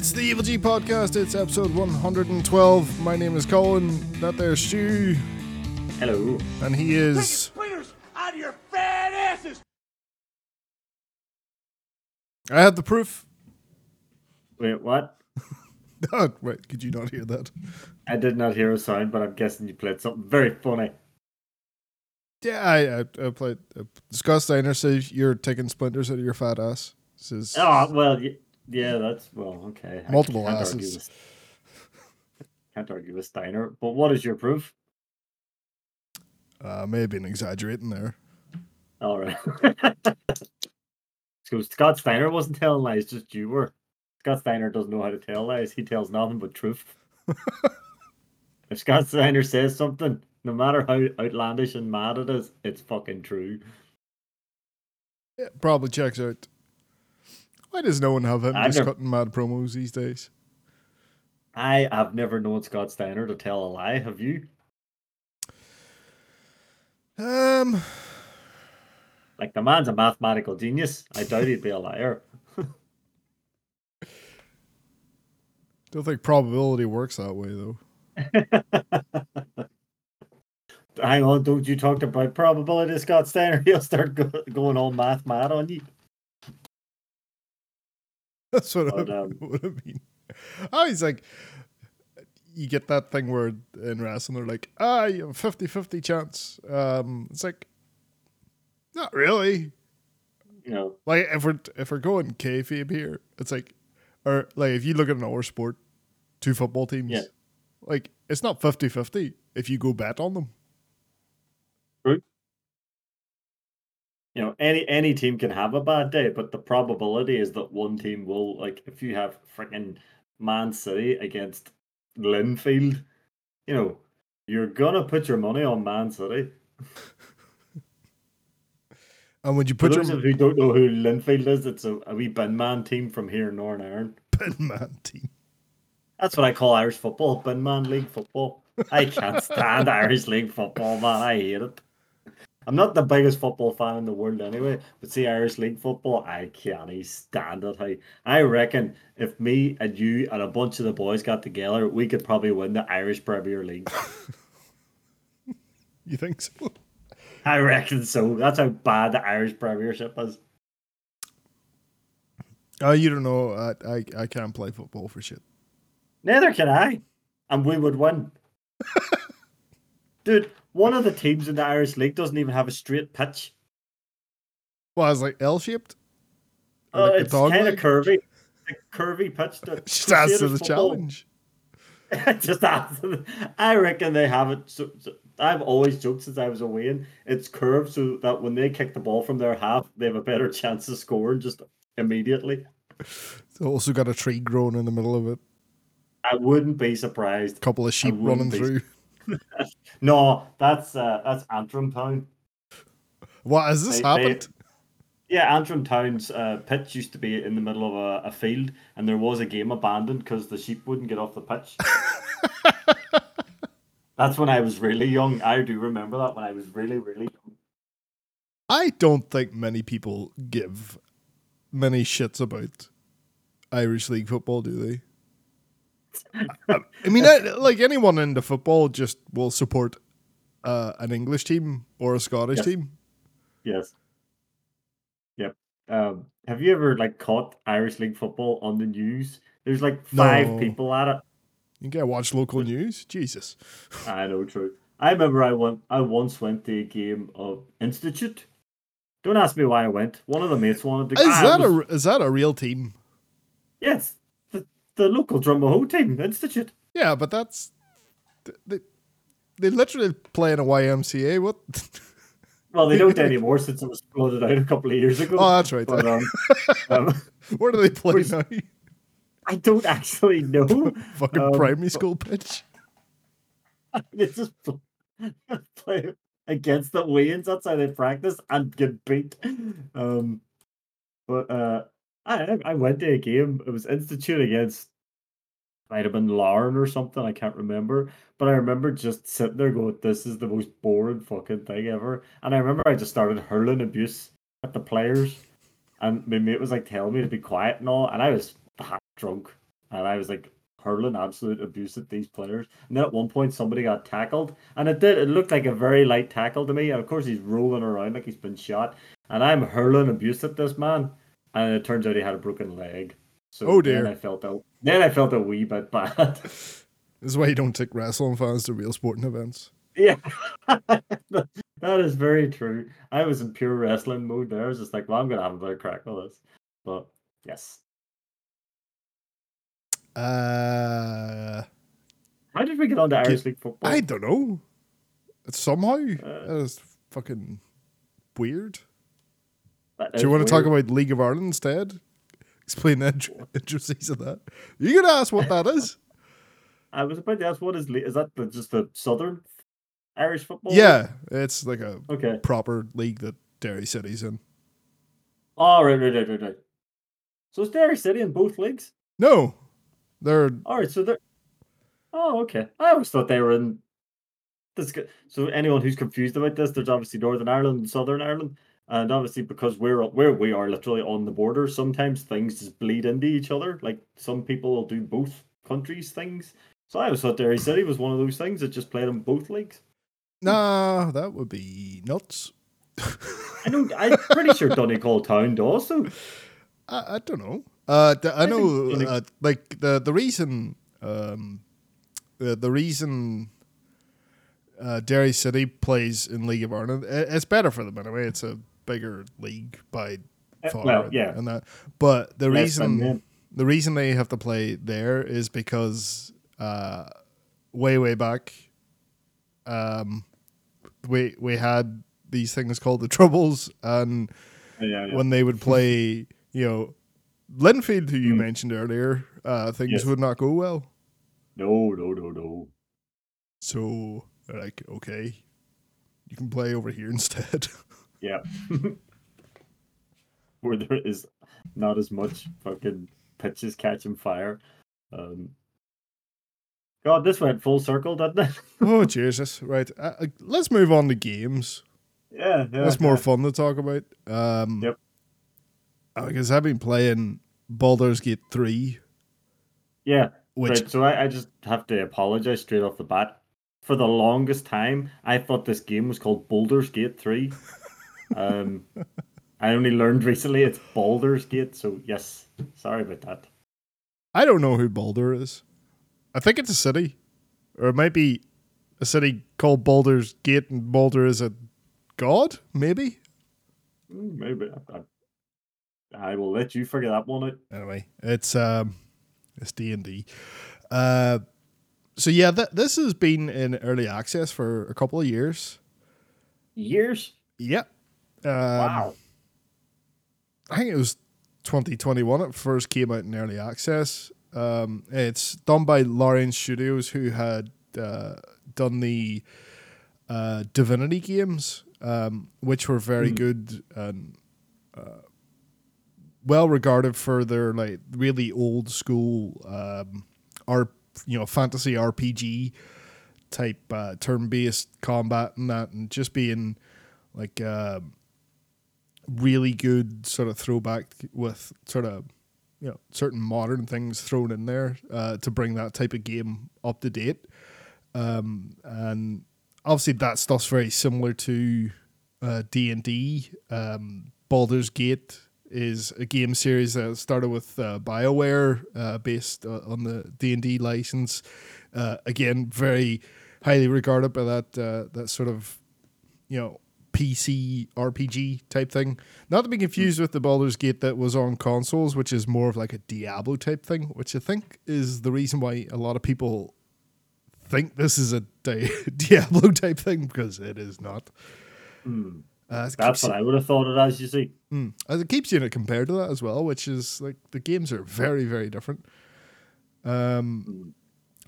It's the Evil G podcast. It's episode 112. My name is Colin. That there's Stu. Hello. And he is. Fingers out of your fat asses! I have the proof. Wait, what? Oh, wait, could you not hear that? I did not hear a sound, but I'm guessing you played something very funny. Yeah, I, I, I played. Uh, Scott Steiner says you're taking splinters out of your fat ass. Says, Oh, well, y- yeah, that's, well, okay. I Multiple can't argue asses. with- Can't argue with Steiner. But what is your proof? uh, maybe an exaggerating there. All right. so Scott Steiner wasn't telling lies, just you were. Scott Steiner doesn't know how to tell lies. He tells nothing but truth. if Scott Steiner says something, no matter how outlandish and mad it is, it's fucking true. Yeah, probably checks out. Why does no one have him I've just never- cutting mad promos these days? I have never known Scott Steiner to tell a lie. Have you? Um, Like the man's a mathematical genius. I doubt he'd be a liar. don't think probability works that way though. Hang on, don't you talk about probability, Scott Steiner? He'll start go- going all math mad on you. That's what, But, I, um, what I mean. Oh, he's like, you get that thing where in wrestling they're like, ah, you have a 50 50 chance. Um, it's like, not really. You know, Like, if we're, if we're going kayfabe here, it's like, or like, if you look at an hour sport, two football teams, Yeah. like, it's not 50 50 if you go bet on them. You know, any any team can have a bad day, but the probability is that one team will like if you have freaking Man City against Linfield, you know, you're gonna put your money on Man City. And when you For put those your of you who don't know who Linfield is, it's a, a wee bin man team from here in Northern Ireland. pin man team, That's what I call Irish football, bin man league football. I can't stand Irish league football, man. I hate it. I'm not the biggest football fan in the world anyway, but see Irish league football, I can't stand it. I, I reckon if me and you and a bunch of the boys got together, we could probably win the Irish Premier League. you think so? I reckon so. That's how bad the Irish Premiership is. Uh, you don't know. I, I, I can't play football for shit. Neither can I. And we would win. Dude, one of the teams in the Irish League doesn't even have a straight pitch. Well, uh, it's like L shaped. Oh, Like it's kind of curvy. Curvy pitch. That Just adds to the football- challenge. Just adds the- I reckon they have it. So, so- I've always joked since I was away, and it's curved so that when they kick the ball from their half, they have a better chance of scoring just immediately. It's also got a tree growing in the middle of it. I wouldn't be surprised. A couple of sheep running through. No, that's uh, that's Antrim Town. What has this They- they- happened? Yeah, Antrim Town's uh, pitch used to be in the middle of a, a field, and there was a game abandoned because the sheep wouldn't get off the pitch. That's when I was really young. I do remember that when I was really, really young. I don't think many people give many shits about Irish league football, do they? I, mean, like anyone in the football, just will support uh, an English team or a Scottish Yes. team. Yes. Yep. Um, have you ever like caught Irish League football on the news? There's like five No. people at it. You can watch local news. Jesus, I know, true. I remember I went. I once went to a game of Institute. Don't ask me why I went. One of the mates wanted to. is Ah, that was- a is that a real team? Yes, the, local Drumahoe team, Institute. Yeah, but that's they they literally play in a YMCA. What? Well, they don't anymore since it was flooded out a couple of years ago. Oh, that's right. But, um, um, Where do they play now? I don't actually know. Fucking Um, primary school pitch. they just play against the Wayans. That's how they practice and get beat. Um, but uh, I I went to a game. It was Institute against might have been Larne or something. I can't remember. But I remember just sitting there going, "This is the most boring fucking thing ever." And I remember I just started hurling abuse at the players, and my mate was like telling me to be quiet and all, and I was half drunk. and I was like hurling absolute abuse at these players. And then at one point, somebody got tackled, and it did. It looked like a very light tackle to me. And of course, he's rolling around like he's been shot, and I'm hurling abuse at this man, and it turns out he had a broken leg. So Oh, dear. Then I felt a, then I felt a wee bit bad. This is why you don't take wrestling fans to real sporting events. yeah, that is very true. I was in pure wrestling mode there. I was just like, well, I'm gonna have a bit of crack with this. But yes, Uh, how did we get on to Irish League football? I don't know. It's somehow Uh, that is fucking weird. That Do is you want to talk about League of Ireland instead? Explain the int- intricacies of that. You're gonna ask what that is? I was about to ask, what is le- is that the, just the southern Irish football? yeah, it's like a Okay. proper league that Derry City's in. Oh, right, right, right, right, right. So is Derry City in both leagues? No, they're All right, so they're. Oh, okay. I always thought they were in. This so anyone who's confused about this, there's obviously Northern Ireland and Southern Ireland, and obviously because we're where we are literally on the border, sometimes things just bleed into each other. Like some people will do both countries' things. So I always thought Derry City was one of those things that just played in both leagues. nah. That would be nuts. I know. I'm pretty sure Donegal Town does. So I, I don't know. Uh, d- I know, uh, like the the reason, um, the the reason, uh, Derry City plays in League of Ireland. It's better for them anyway. It's a bigger league by Uh, far. well, yeah. and that. But the Less reason, the reason they have to play there is because, uh, way way back, um, we we had these things called the Troubles and yeah, yeah. when they would play, you know, Linfield, who you Mm. mentioned earlier, uh, things Yes. would not go well. no, no, no, no. So they're like, okay, you can play over here instead. Yeah. Where there is not as much fucking pitches catching fire. Um, God, this went full circle, didn't it? oh Jesus! Right, uh, uh, let's move on to games. yeah, yeah. That's more fun to talk about. Um, Yep. Because I've been playing Baldur's Gate three, Yeah. which right, so I, I just have to apologize straight off the bat. For the longest time, I thought this game was called Boulder's Gate 3. um, I only learned recently it's Baldur's Gate, so yes, sorry about that. I don't know who Baldur is. I think it's a city, or it might be a city called Baldur's Gate, and Baldur is a god, maybe. Mm, Maybe. I, I, I will let you figure that one out. anyway, it's um, it's D and D. Uh, so yeah, th- this has been in early access for a couple of years. Years? Yep. Um, Wow. I think it was 2021. It first came out in early access. Um, it's done by Larian Studios, who had uh, done the uh, Divinity games, um, which were very Hmm. good and uh, well regarded for their like really old school um, R, you know, fantasy RPG type uh, turn based combat and that, and just being like. um really good sort of throwback with sort of you know certain modern things thrown in there uh, to bring that type of game up to date. Um, and obviously that stuff's very similar to uh, D and D. Um, Baldur's Gate is a game series that started with uh, Bioware, uh, based uh, on the D and D license. Uh, again, very highly regarded by that that sort of you know PC RPG type thing. Not to be confused with the Baldur's Gate that was on consoles, which is more of like a Diablo type thing, which I think is the reason why a lot of people think this is a Di- Diablo type thing because it is not. Hmm. Uh, That's what I would have thought it as, you see. mm, as it keeps you in it compared to that as well, which is like the games are very very different. Um, Hmm.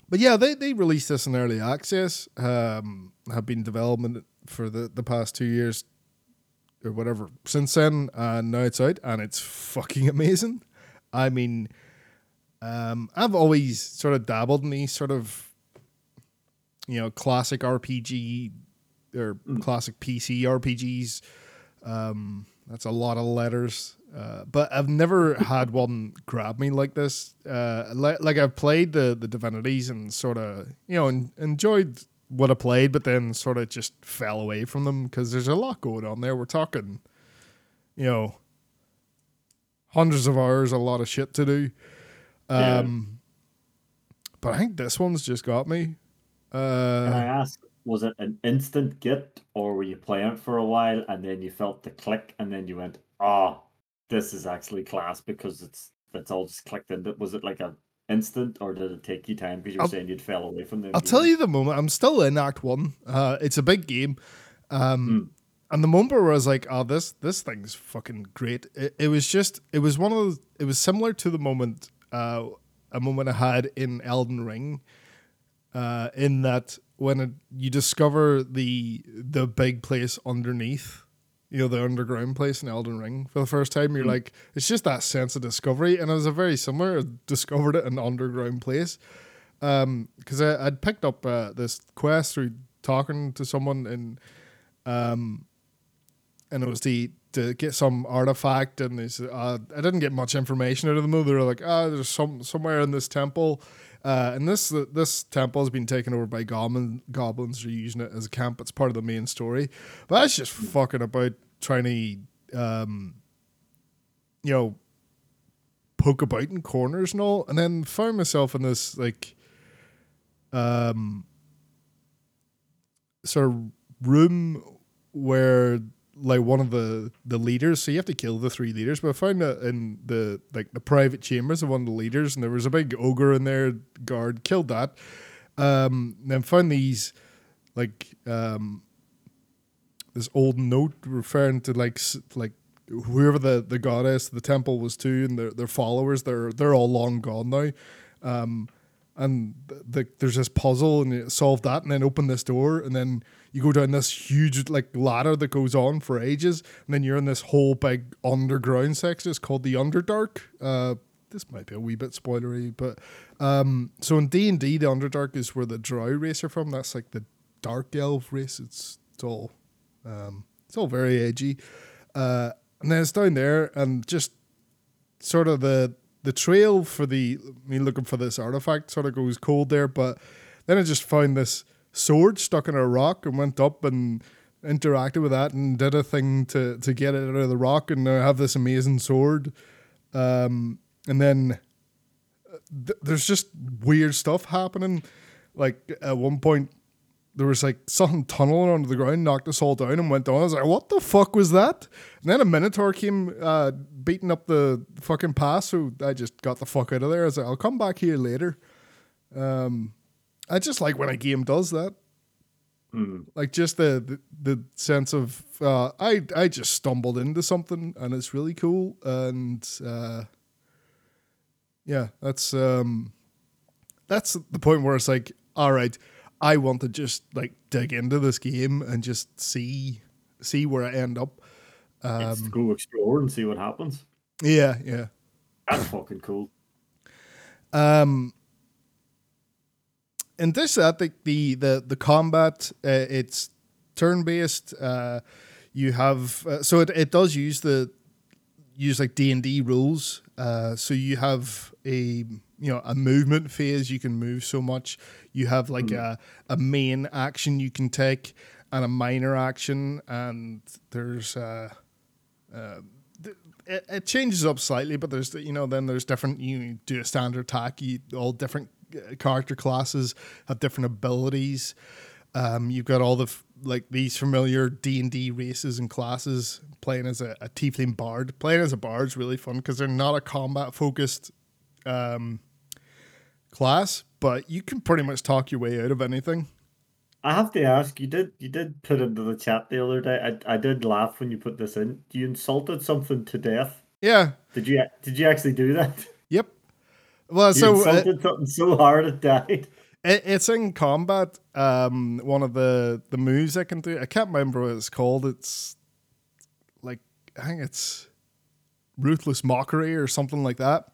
but yeah, they they released this in early access. Um, have been development for the the past two years or whatever since then, and now it's out, and it's fucking amazing. I mean, um, I've always sort of dabbled in these sort of, you know, classic RPG or Mm. classic PC RPGs. Um, that's a lot of letters. Uh, but I've never had one grab me like this. Uh, like, like I've played the the divinities and sort of you know en- enjoyed what have played, but then sort of just fell away from them because there's a lot going on there. We're talking, you know, hundreds of hours, a lot of shit to do. Yeah. Um, but I think this one's just got me. Can I Uh, ask, was it an instant get, or were you playing for a while and then you felt the click and then you went, "Oh, this is actually class because it's it's all just clicked in." Was it like a instant, or did it take you time because you were I'll- saying you'd fell away from them? I'll tell you the moment. I'm still in Act One. Uh, it's a big game, um, and the moment where I was like, "Oh, this this thing's fucking great." It, it was just, it was one of those. It was similar to the moment, uh, a moment I had in Elden Ring, uh, in that when it, you discover the the big place underneath, you know, the underground place in Elden Ring for the first time, you're like, it's just that sense of discovery, and it was a very similar. I discovered it in an underground place because I I'd picked up uh, this quest through talking to someone and um and it was to to get some artifact and they said uh, I didn't get much information out of them. They were like, ah, there's some somewhere in this temple. Uh, and this this temple has been taken over by goblin goblins. Are using it as a camp. It's part of the main story, but that's just fucking about trying to, um, you know, poke about in corners and all. And then found myself in this like, um, sort of room where like one of the the leaders. So you have to kill the three leaders but i found that in the like the private chambers of one of the leaders and there was a big ogre in there guard killed that. Um then found these like um this old note referring to like like whoever the the goddess the temple was to and their their followers they're they're all long gone now. Um and th- the, there's this puzzle and you solve that and then open this door and then you go down this huge like ladder that goes on for ages and then you're in this whole big underground section. It's called the underdark. Uh this might be a wee bit spoilery but um so in d&d the underdark is where the drow race are from. That's like the dark elf race. It's, it's all um it's all very edgy. Uh and then it's down there and just sort of the the trail for the me looking for this artifact sort of goes cold there, but then I just found this sword stuck in a rock and went up and interacted with that and did a thing to to get it out of the rock and now have this amazing sword. Um, and then uh, th- there's just weird stuff happening. Like at one point there was like something tunneling under the ground, knocked us all down and went down. I was like, what the fuck was that? And then a Minotaur came uh, beating up the fucking pass, so I just got the fuck out of there. I was like, I'll come back here later. Um, I just like when a game does that. Hmm. Like just the, the, the sense of uh, I I just stumbled into something and it's really cool and uh, yeah that's um that's the point where it's like all right I want to just like dig into this game and just see see where I end up. It's Um, go explore and see what happens. yeah, yeah. That's fucking cool. Um, in this, I think the the the combat uh, it's turn based. Uh, you have uh, so it, it does use the use like D and D rules. Uh, so you have a you know a movement phase. You can move so much. You have like a a main action you can take and a minor action, and there's uh, it, it changes up slightly, but there's you know then there's different. You do a standard attack. You all different uh, character classes have different abilities. Um, you've got all the f- like these familiar D and D races and classes. Playing as a, a tiefling bard, playing as a bard is really fun because they're not a combat focused um, class, but you can pretty much talk your way out of anything. I have to ask, you did you did put into the chat the other day. I I did laugh when you put this in. You insulted something to death. Yeah. Did you did you actually do that? Well, You so uh, something so hard it died. It, it's in combat. Um, one of the the moves I can do. I can't remember what it's called. It's like I think it's ruthless mockery or something like that.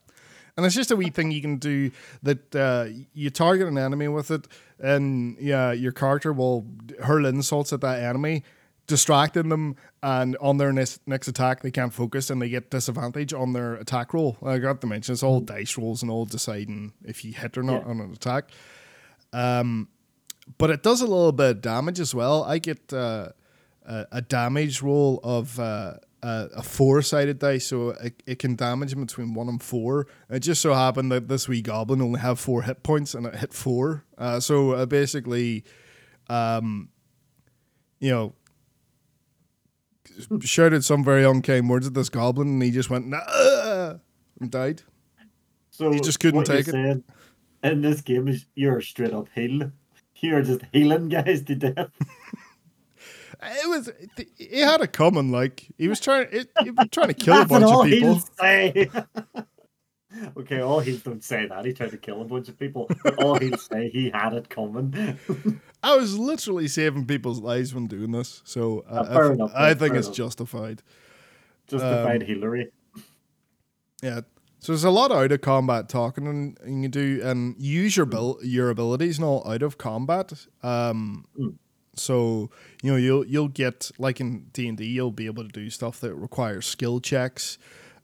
And it's just a wee thing you can do that uh, you target an enemy with it, and yeah, your character will hurl insults at that enemy distracting them, and on their next, next attack they can't focus and they get disadvantage on their attack roll. I got to mention it's all dice rolls and all deciding if you hit or not Yeah. on an attack. Um, but it does a little bit of damage as well. I get uh, a, a damage roll of uh, a, a four sided dice, so it, it can damage them between one and four. It just so happened that this wee goblin only have four hit points and it hit four. Uh, so uh, basically, um, you know, shouted some very unkind words at this goblin, and he just went nah and died. So he just couldn't take it? In this game, is you're straight up heal. You're just healing guys to death. It was he had it coming. Like he was trying, it, he was trying to kill a bunch of people. okay, all heels don't say that. He tried to kill a bunch of people. All he'll say, he had it coming. I was literally saving people's lives when doing this, so uh, Uh, I, enough, I think it's enough. justified. Justified Um, Hillary. Yeah. So there's a lot of out of combat talking and, and you do and use your bil- your abilities and all out of combat. Um, Mm. so you know you'll you'll get like in D and D you'll be able to do stuff that requires skill checks.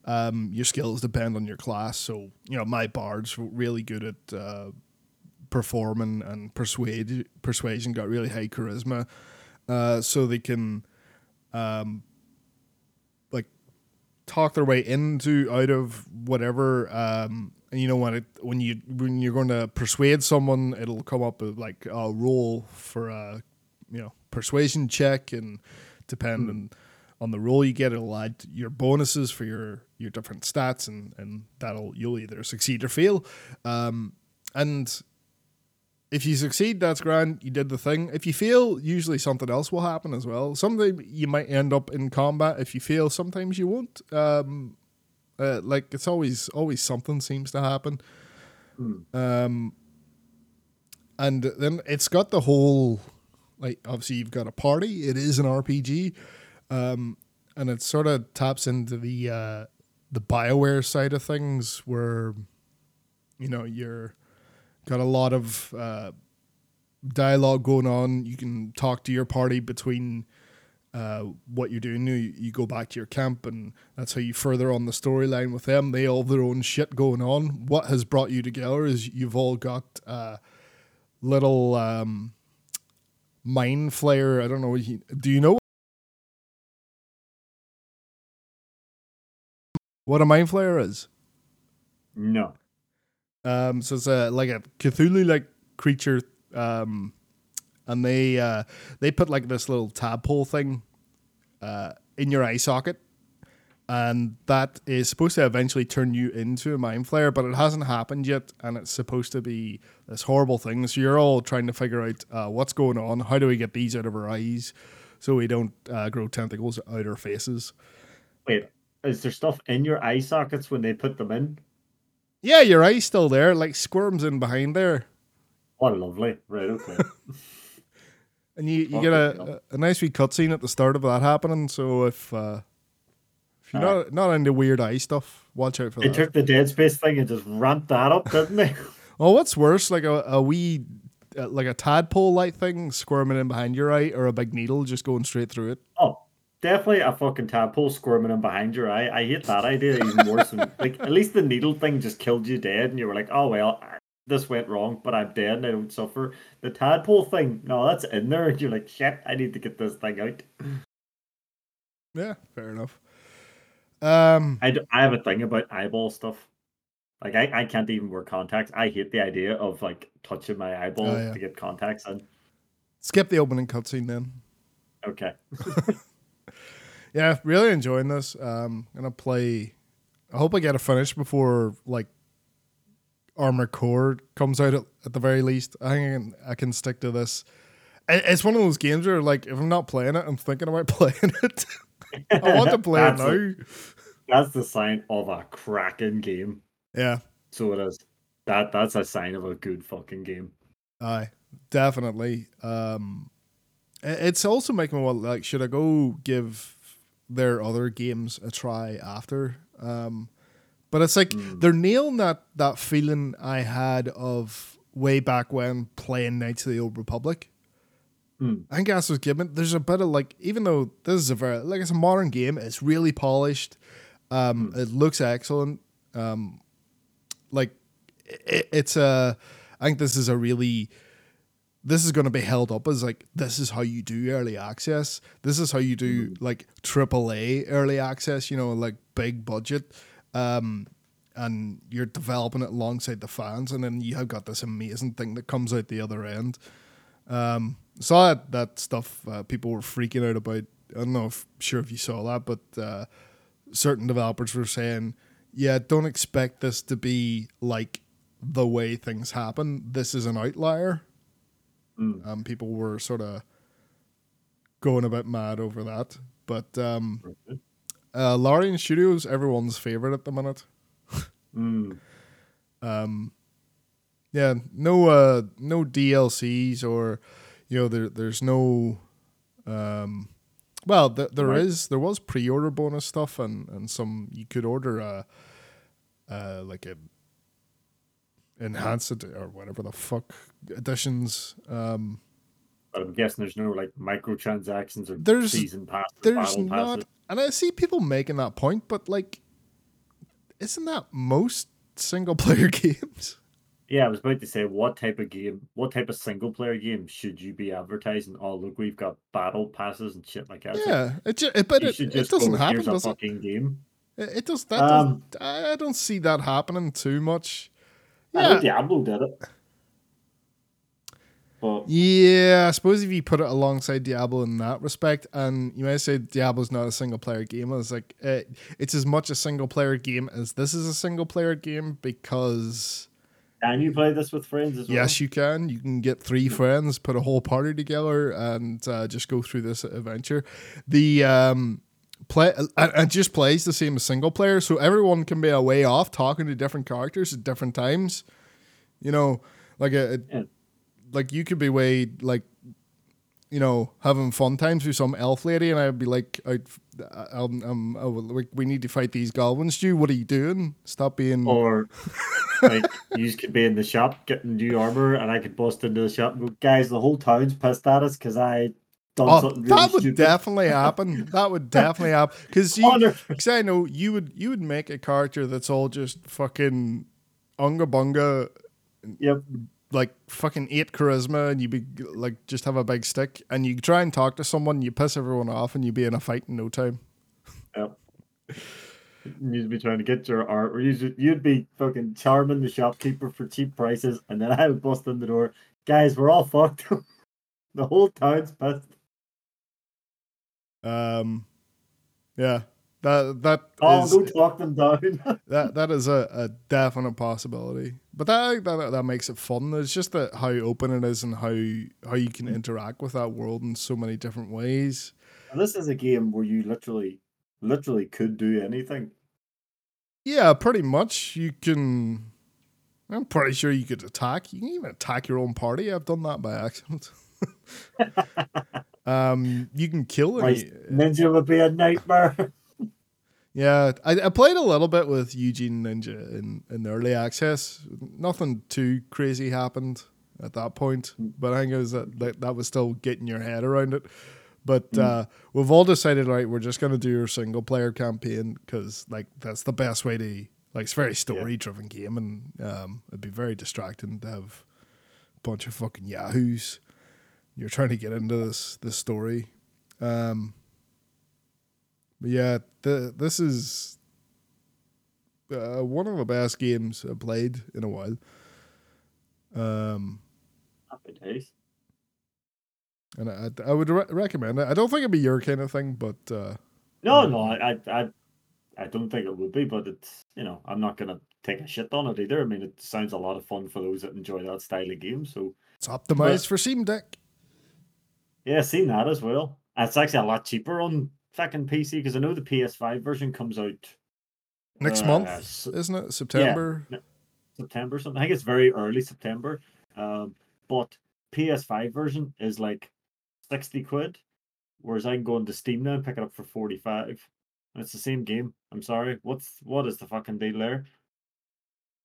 Um, your skills depend on your class. So you know my bard's really good at uh, performing and persuade persuasion. Got really high charisma, uh, so they can um, like talk their way into out of whatever um and you know when it when you when you're going to persuade someone it'll come up with like a roll for a you know persuasion check and depending on the roll you get it'll add your bonuses for your your different stats and and that'll you'll either succeed or fail um and if you succeed, that's grand. You did the thing. If you fail, usually something else will happen as well. Sometimes you might end up in combat. If you fail, sometimes you won't. Um, uh, like it's always always something seems to happen. Um, and then it's got the whole like obviously you've got a party. It is an RPG, um, and it sort of taps into the uh, the Bioware side of things where you know you're got a lot of uh, dialogue going on. You can talk to your party between uh, what you're doing. You, you go back to your camp, and that's how you further on the storyline with them. They all have their own shit going on. What has brought you together is you've all got uh, little um, mind flayer. I don't know. Do you know what a mind flayer is? No. Um, so it's a like a Cthulhu like creature. Um, and they uh, they put like this little tadpole thing uh, in your eye socket, and that is supposed to eventually turn you into a mind flayer, but it hasn't happened yet, and it's supposed to be this horrible thing. So you're all trying to figure out uh, what's going on. How do we get these out of our eyes so we don't uh, grow tentacles out our faces? Wait, is there stuff in your eye sockets when they put them in? Yeah, your eye's still there, like squirms in behind there. Oh, lovely. Right, okay. And you, you get a, a nice wee cutscene at the start of that happening. So if uh, if you're not not into weird eye stuff, watch out for they that. took the Dead Space thing and just ramped that up, didn't they? oh, what's worse, like a, a wee uh, like a tadpole like thing squirming in behind your eye, or a big needle just going straight through it. Oh, definitely a fucking tadpole squirming in behind your eye. I hate that idea even worse. Than, like, at least the needle thing just killed you dead, and you were like, oh, well, this went wrong, but I'm dead and I don't suffer. The tadpole thing, no, that's in there, and you're like, shit, I need to get this thing out. Yeah, fair enough. Um, I, d- I have a thing about eyeball stuff. Like, I, I can't even wear contacts. I hate the idea of, like, touching my eyeball Oh, yeah. to get contacts in. skip the opening cutscene then. Okay. Yeah, really enjoying this. Um, gonna play. I hope I get a finish before like Armored Core comes out at, at the very least. I think I can, I can stick to this. It's one of those games where like if I'm not playing it, I'm thinking about playing it. I want to play it That's now. a- That's the sign of a cracking game. Yeah, So it is. That that's a sign of a good fucking game. aye, definitely. Um, it's also making me want like, should I go give their other games a try after? Um, but it's like Mm. they're nailing that that feeling I had of way back when playing Knights of the Old Republic. Hmm. I think that's what's given. There's a bit of like, even though this is a very like it's a modern game, it's really polished. Um, Hmm. it looks excellent. Um, like it, it's a. I think this is a really. This is going to be held up as like this is how you do early access. This is how you do like AAA early access. You know, like big budget. Um, and you're developing it alongside the fans, and then you have got this amazing thing that comes out the other end. Um, saw that, that stuff uh, people were freaking out about. I don't know if sure if you saw that, but uh, certain developers were saying, "Yeah, don't expect this to be like the way things happen. This is an outlier." Mm. Um, people were sort of going a bit mad over that, but um, uh, Larian Studios, everyone's favorite at the minute. Mm. Um, yeah, no, uh, no DLCs or, you know, there, there's no, um, well, th- there Right. is, there was pre-order bonus stuff and and some you could order a, uh, like a enhanced or whatever the fuck editions. Um, But I'm guessing there's no like microtransactions or There's- season passes, there's battle not, passes. and I see people making that point, but like, isn't that most single player games? Yeah, I was about to say, what type of game, what type of single player game should you be advertising? Oh, look, we've got battle passes and shit like that. Yeah, it, ju- it but it, it doesn't go, happen, does it? fucking game. It, it does that. Um, does, I don't see that happening too much. Yeah. I know Yeah, Diablo did it. But yeah. I suppose if you put it alongside Diablo in that respect, and you might say Diablo's not a single player game, it's like it, it's as much a single player game as this is a single player game because can you play this with friends as well? yes, you can. You can get three friends, put a whole party together, and uh, just go through this adventure. The um, play and it just plays the same as single player, so everyone can be away off talking to different characters at different times. You know, like a, Yeah. Like you could be way like you know having fun times with some elf lady, and I'd be like, i um, um, oh, like we need to fight these goblins. Stu, what are you doing? Stop being. Or like you could be in the shop getting new armor, and I could bust into the shop go, guys, the whole town's pissed at us because I done Oh, something really that would stupid. definitely happen. That would definitely happen because you, because I know you would, you would make a character that's all just fucking unga bunga, Yep. Like fucking eight charisma, and you be like just have a big stick, and you try and talk to someone, you piss everyone off, and you be in a fight in no time. Yep. You'd be trying to get your art, or you'd, be fucking charming the shopkeeper for cheap prices, and then I would bust in the door. Guys, we're all fucked. the whole town's pissed. Um, yeah, that that Oh, is- go talk them down. that that is a, a definite possibility. But that, that that makes it fun. It's just that how open it is and how how you can interact with that world in so many different ways. And this is a game where you literally, literally could do anything. Yeah, pretty much. You can. I'm pretty sure you could attack. You can even attack your own party. I've done that by accident. um, you can kill any. Ninja would be a nightmare. Yeah, I, I played a little bit with Eugene Ninja in, in early access. Nothing too crazy happened at that point, but I think it was that, that, that was still getting your head around it. But uh, we've all decided, right, we're just going to do our single player campaign because, like, that's the best way to, like, it's a very story driven game and um, it'd be very distracting to have a bunch of fucking yahoos. You're trying to get into this this story. Um, but yeah, the, this is uh, one of the best games I've played in a while. Um, Happy days. and I, I would re- recommend it. I don't think it'd be your kind of thing, but uh, No, no, I, I, I, don't think it would be, but it's you know, I'm not gonna take a shit on it either. I mean, it sounds a lot of fun for those that enjoy that style of game. So it's optimized for Steam Deck. yeah, seen that as well. And It's actually a lot cheaper on fucking PC because I know the PS5 version comes out Next uh, month, s- isn't it? September. September something. I think it's very early September. Um, but PS5 version is like sixty quid, whereas I can go into Steam now and pick it up for forty five. And it's the same game. I'm sorry. What's what is the fucking deal there?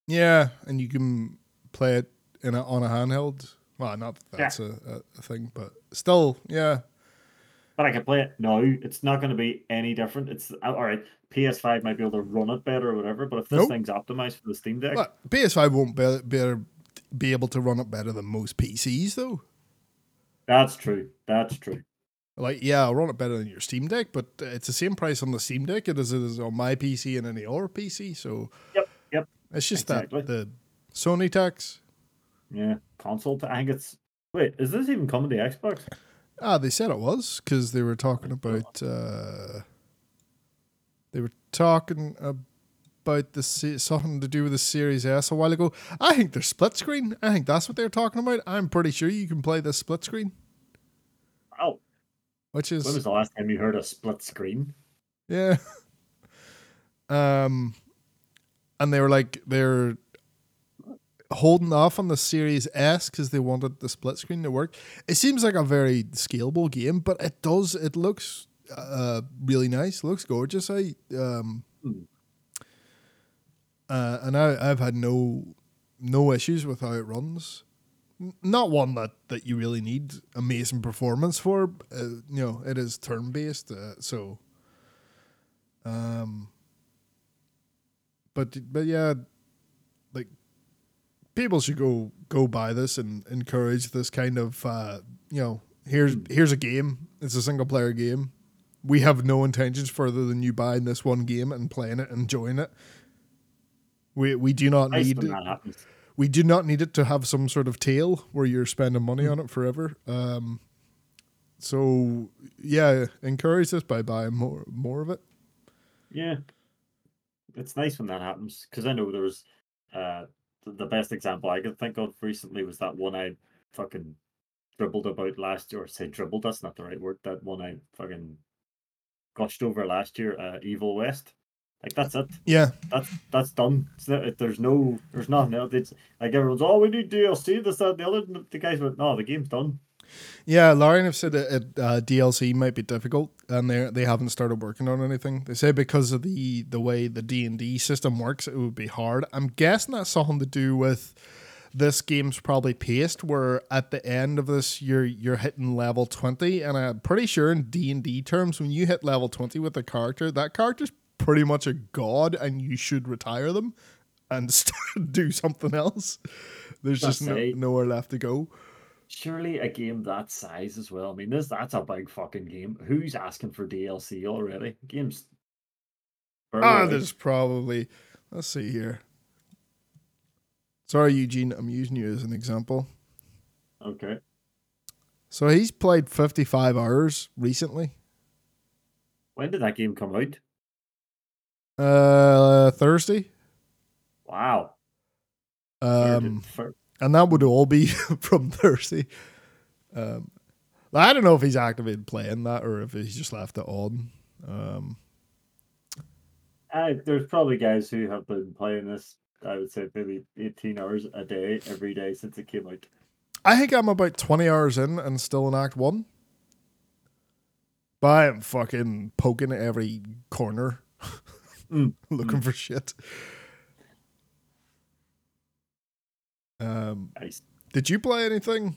Yeah, and you can play it in a, on a handheld Well, not that that's a, a, a thing, but still, yeah. But I can play it now. It's not going to be any different. It's uh, all right. PS5 might be able to run it better or whatever, but if this Nope. thing's optimized for the Steam Deck, But PS5 won't be, be, be able to run it better than most PCs, though. that's true. That's true. Like, yeah, I'll run it better than your Steam Deck, but it's the same price on the Steam Deck as it is on my PC and any other PC. So Yep. Yep. it's just Exactly. that the Sony tax. Yeah. Console. T- I think it's. Wait, is this even coming to Xbox? Ah, they said it was because they were talking about. Uh, they were talking about the se- something to do with the Series S a while ago. I think they're split screen. I think that's what they're talking about. I'm pretty sure you can play this split screen, Oh, which is when was the last time you heard a split screen? Yeah. Um, and they were like they're holding off on the Series S because they wanted the split screen to work. It seems like a very scalable game, but it does. It looks uh really nice. looks gorgeous. I um. Hmm. Uh, and I, I've had no no issues with how it runs. Not one that, that you really need amazing performance for. Uh, you know, it is turn based, uh, so um, but but yeah, people should go go buy this and encourage this kind of uh, you know here's here's a game. It's a single player game. We have no intentions further than you buying this one game and playing it, and enjoying it. We we do not Nice need when that happens. we do not need it to have some sort of tail where you're spending money on it forever. Um, so yeah, encourage this by buying more more of it. Yeah. It's nice when that happens because I know there was uh the, best example I could think of recently was that one I fucking dribbled about last year. Or say dribbled, that's not the right word. That one I fucking gushed over last year, uh, Evil West. Like that's it. Yeah, That's that's done. Not, there's no there's nothing else. It's like everyone's oh we need DLC, this, that, and the other. The guys went, no, the game's done. Yeah, Larian have said that uh, DLC might be difficult, and they they haven't started working on anything. They say because of the the way the D and D system works, it would be hard. I'm guessing that's something to do with this game's probably paced, where at the end of this you're you're hitting level twenty, and I'm pretty sure in D and D terms, when you hit level twenty with a character, that character's pretty much a god, and you should retire them and do something else. There's just no, nowhere left to go. Surely a game that size as well. I mean, this that's a big fucking game. Who's asking for DLC already? Games. Ah, there's probably. Let's see here. Sorry, Eugene. I'm using you as an example. Okay. So he's played 55 hours recently. When did that game come out? Uh, Thursday. Wow. Um, and that would all be from Thursday. Um, I don't know if he's actively playing that or if he's just left it on. Um, Uh, there's probably guys who have been playing this. I would say maybe 18 hours a day every day since it came out. I think I'm about 20 hours in and still in Act 1. But I am fucking poking at every corner Mm, looking for shit. Um, Nice. did you play anything?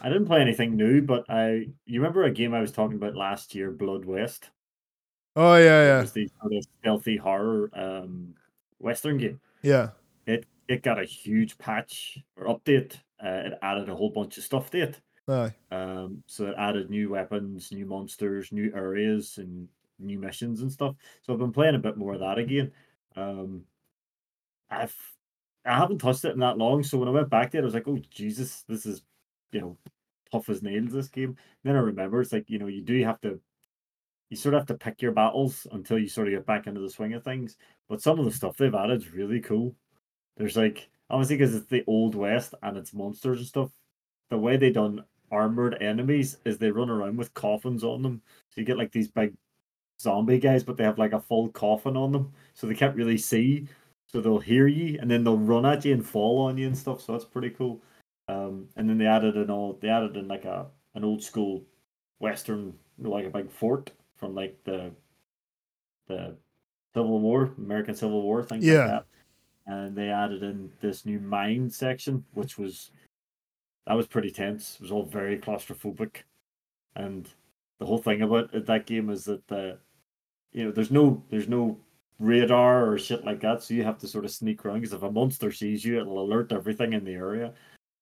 I didn't play anything new, but I. You remember a game I was talking about last year, Blood West? Oh, yeah, yeah, It was the sort of stealthy horror um, Western game. yeah. It it got a huge patch or update. Uh, it added a whole bunch of stuff to it. Aye. Um, so it added new weapons, new monsters, new areas, and new missions and stuff. So I've been playing a bit more of that again. Um, I've I haven't touched it in that long, so when I went back there, I was like, "Oh Jesus, this is you know tough as nails." This game. then I remember it's like you know you do have to you sort of have to pick your battles until you sort of get back into the swing of things. But some of the stuff they've added is really cool. There's like obviously because it's the old west and it's monsters and stuff. The way they done armored enemies is they run around with coffins on them. So you get like these big zombie guys, but they have like a full coffin on them, so they can't really see. So they'll hear you, and then they'll run at you and fall on you and stuff. So that's pretty cool. Um, and then they added an old, they added in like a an old school western, like a big fort from like the the Civil War, American Civil War, things Yeah. like that. And they added in this new mine section, which was that was pretty tense. It was all very claustrophobic, and the whole thing about it, that game is that the, you know, there's no there's no radar or shit like that, so you have to sort of sneak around because if a monster sees you, it'll alert everything in the area.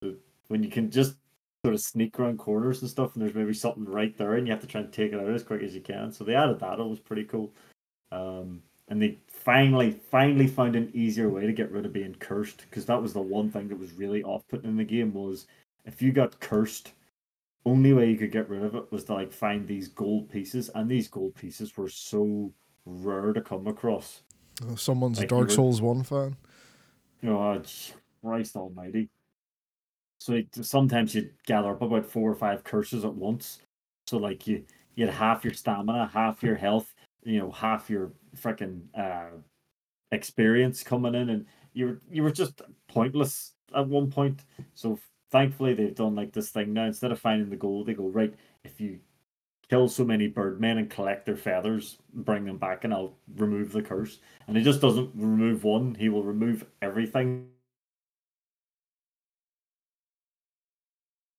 So when you can just sort of sneak around corners and stuff, and there's maybe something right there, and you have to try and take it out as quick as you can. So they added that; it was pretty cool. Um, and they finally, finally found an easier way to get rid of being cursed because that was the one thing that was really off-putting in the game was if you got cursed, only way you could get rid of it was to like find these gold pieces, and these gold pieces were so rare to come across. Oh, someone's Like a Dark Souls one fan. Oh, Christ Almighty! So like, sometimes you'd gather up about four or five curses at once. So like you, you had half your stamina, half your health, you know, half your freaking uh, experience coming in, and you were you were just pointless at one point. So thankfully they've done like this thing now. Instead of finding the gold, they go right. If you kill so many birdmen and collect their feathers, bring them back, and I'll remove the curse. And he just doesn't remove one; he will remove everything.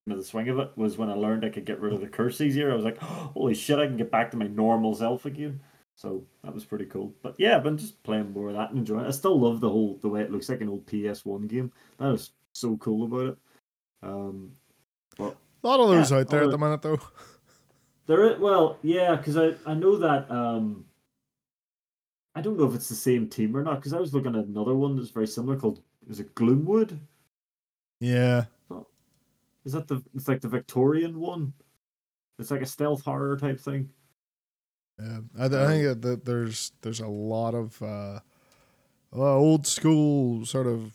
The swing of it was when I learned I could get rid of the curse easier. I was like, "Holy shit! I can get back to my normal self again." So that was pretty cool. But yeah, I've been just playing more of that and enjoying it. I still love the whole the way it looks like an old PS1 game. That is so cool about it. Um, but A lot of those Yeah, out there at the minute, though. there, well, yeah, because I I know that um, I don't know if it's the same team or not. Because I was looking at another one that's very similar called is it Gloomwood? Yeah. Is that the? It's like the Victorian one. It's like a stealth horror type thing. Yeah, I, I think that- that there's there's a lot of uh, uh, old school sort of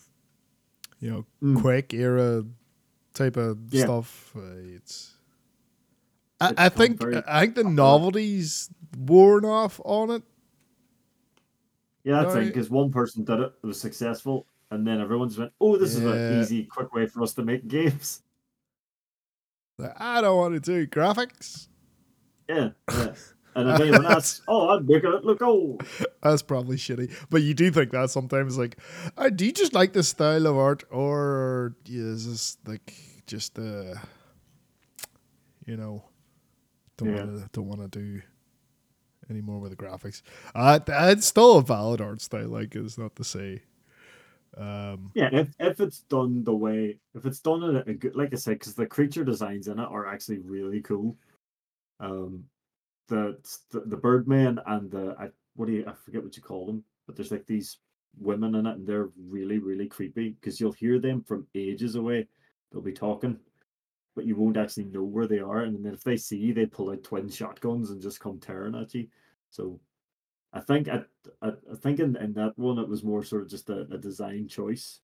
you know Mm. Quake era type of Yeah. stuff. Uh, it's I, I think I think the novelty's worn off on it. Yeah, that's it. Because one person did it, it was successful, and then everyone just went, "Oh, this is an easy, quick way for us to make games." I don't want to do graphics. Yeah, yeah. And if anyone asks, "Oh, I'm making it look old," That's probably shitty, but you do think that sometimes. Like, uh, do you just like this style of art, or is this like just uh, you know, don't Yeah. want to don't want to do any more with the graphics? Uh, it's still a valid art style. Like, it's not to say. Um, yeah, if if it's done the way, if it's done in a good, like I said, because the creature designs in it are actually really cool. Um, the the, the Birdman and the I what do you I forget what you call them, but there's like these women in it, and they're really really creepy because you'll hear them from ages away. They'll be talking, but you won't actually know where they are, and then if they see you, they pull out twin shotguns and just come tearing at you. So I think I, I, I think in, in that one it was more sort of just a, a design choice.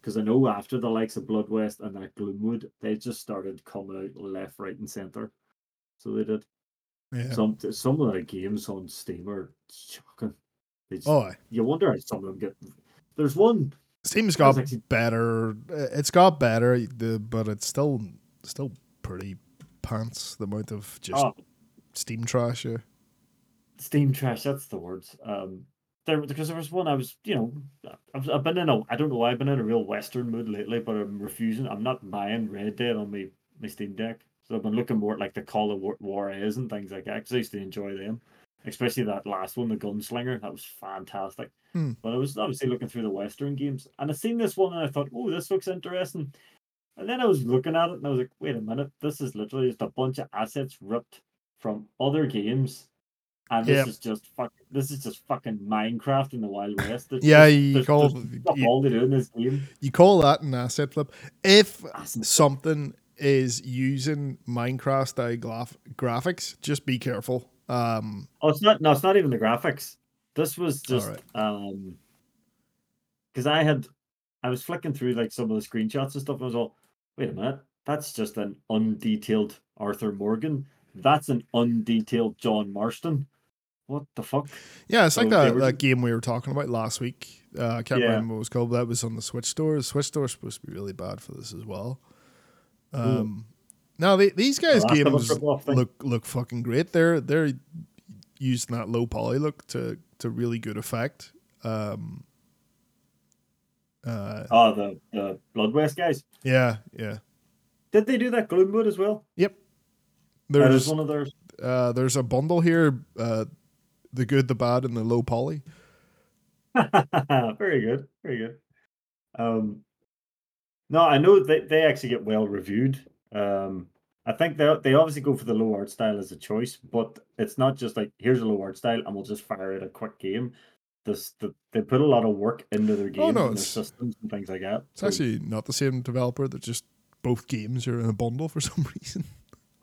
Because I know after the likes of Blood West and that Gloomwood, they just started coming out left, right, and center. So they did. yeah. Some some of the games on Steam are shocking. Just, oh, you wonder how some of them get. There's one. Steam's got actually- better. uh, It's got better, the but it's still still pretty pants. The amount of just Oh, Steam trash. Yeah. Steam trash. That's the word. Um, there because there was one I was, you know, I've, I've been in a. I don't know why I've been in a real Western mood lately, but I'm refusing. I'm not buying Red Dead on my my Steam Deck. So I've been looking more at like the Call of War, Juarez and things like that. Because I used to enjoy them, especially that last one, the Gunslinger. That was fantastic. Hmm. But I was obviously looking through the Western games, and I seen this one, and I thought, oh, this looks interesting. And then I was looking at it, and I was like, wait a minute, this is literally just a bunch of assets ripped from other games and this Yep. is just fuck. This is just fucking Minecraft in the Wild West. There's, Yeah, you there's, call- there's you- all to do in this game. You call that an asset flip? If Awesome. something is using Minecraft style graph- graphics, just be careful. Um, Oh, it's not. No, it's not even the graphics. This was just Alright. um, because I had, I was flicking through like some of the screenshots and stuff. And I was all, wait a minute, that's just an undetailed Arthur Morgan. That's an undetailed John Marston. What the fuck? yeah, it's like So they that, were that game we were talking about last week. Uh, I can't Yeah. remember what it was called. But that was on the Switch store. The Switch store is supposed to be really bad for this as well. Um, now the, these guys' of games look look fucking great. They're they're using that low poly look to to really good effect. Um, uh, Oh, the the Blood West guys. yeah, yeah. Did they do that Gloomwood as well? Yep. There's is one of theirs. uh, there's a bundle here, uh, the good, the bad, and the low poly. very good, very good. Um, no, I know they, they actually get well reviewed. Um, I think they they obviously go for the low art style as a choice, but it's not just like here's a low art style and we'll just fire out a quick game. This the, they put a lot of work into their games Oh, no, and their systems and things like that. It's So- actually not the same developer. That just both games are in a bundle for some reason.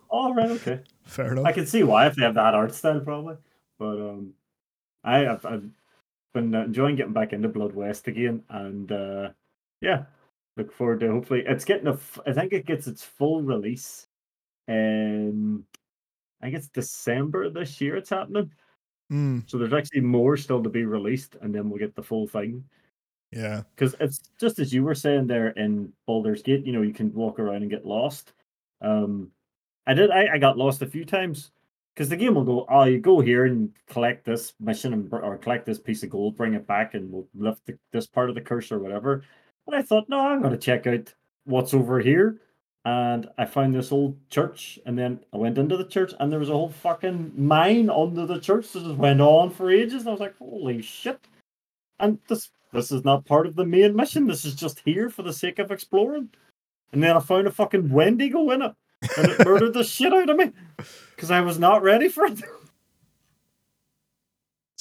oh right, okay. Fair enough. I can see why if they have that art style probably, but um, I I've, I've been enjoying getting back into Blood West again, and uh, yeah, look forward to hopefully it's getting a. f- I think it gets its full release, in I think it's December this year. It's happening, Mm, so there's actually more still to be released, and then we'll get the full thing. yeah. Because it's just as you were saying there in Baldur's Gate, you know, you can walk around and get lost. Um, I did. I, I got lost a few times because the game will go, oh, you go here and collect this mission and or collect this piece of gold, bring it back, and we'll lift the, this part of the curse or whatever. But I thought, no, I'm going to check out what's over here. And I found this old church, and then I went into the church, and there was a whole fucking mine under the church that just went on for ages. And I was like, holy shit! And this this is not part of the main mission. This is just here for the sake of exploring. And then I found a fucking Wendigo in it, and it murdered the shit out of me because I was not ready for it.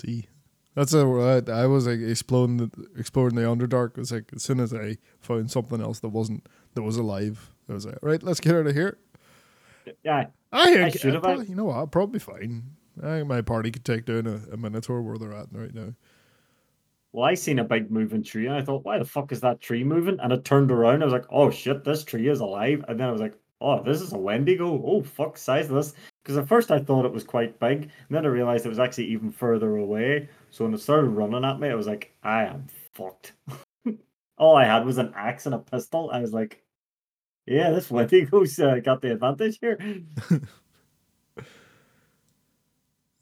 See, that's a. I, I was like exploring the exploring the Underdark. It was like as soon as I found something else that wasn't that was alive, I was like, right, let's get out of here. yeah, I, I should have, uh, probably, you know what? I'll probably fine. I think my party could take down a, a Minotaur where they're at right now. Well, I seen a big moving tree, and I thought, why the fuck is that tree moving? And it turned around. I was like, oh shit, this tree is alive. And then I was like, oh, this is a Wendigo. Oh fuck, size of this. Because at first I thought it was quite big, and then I realized it was actually even further away. So when it started running at me, I was like, I am fucked. All I had was an axe and a pistol. I was like, yeah, this Wendigo's uh, got the advantage here. Uh,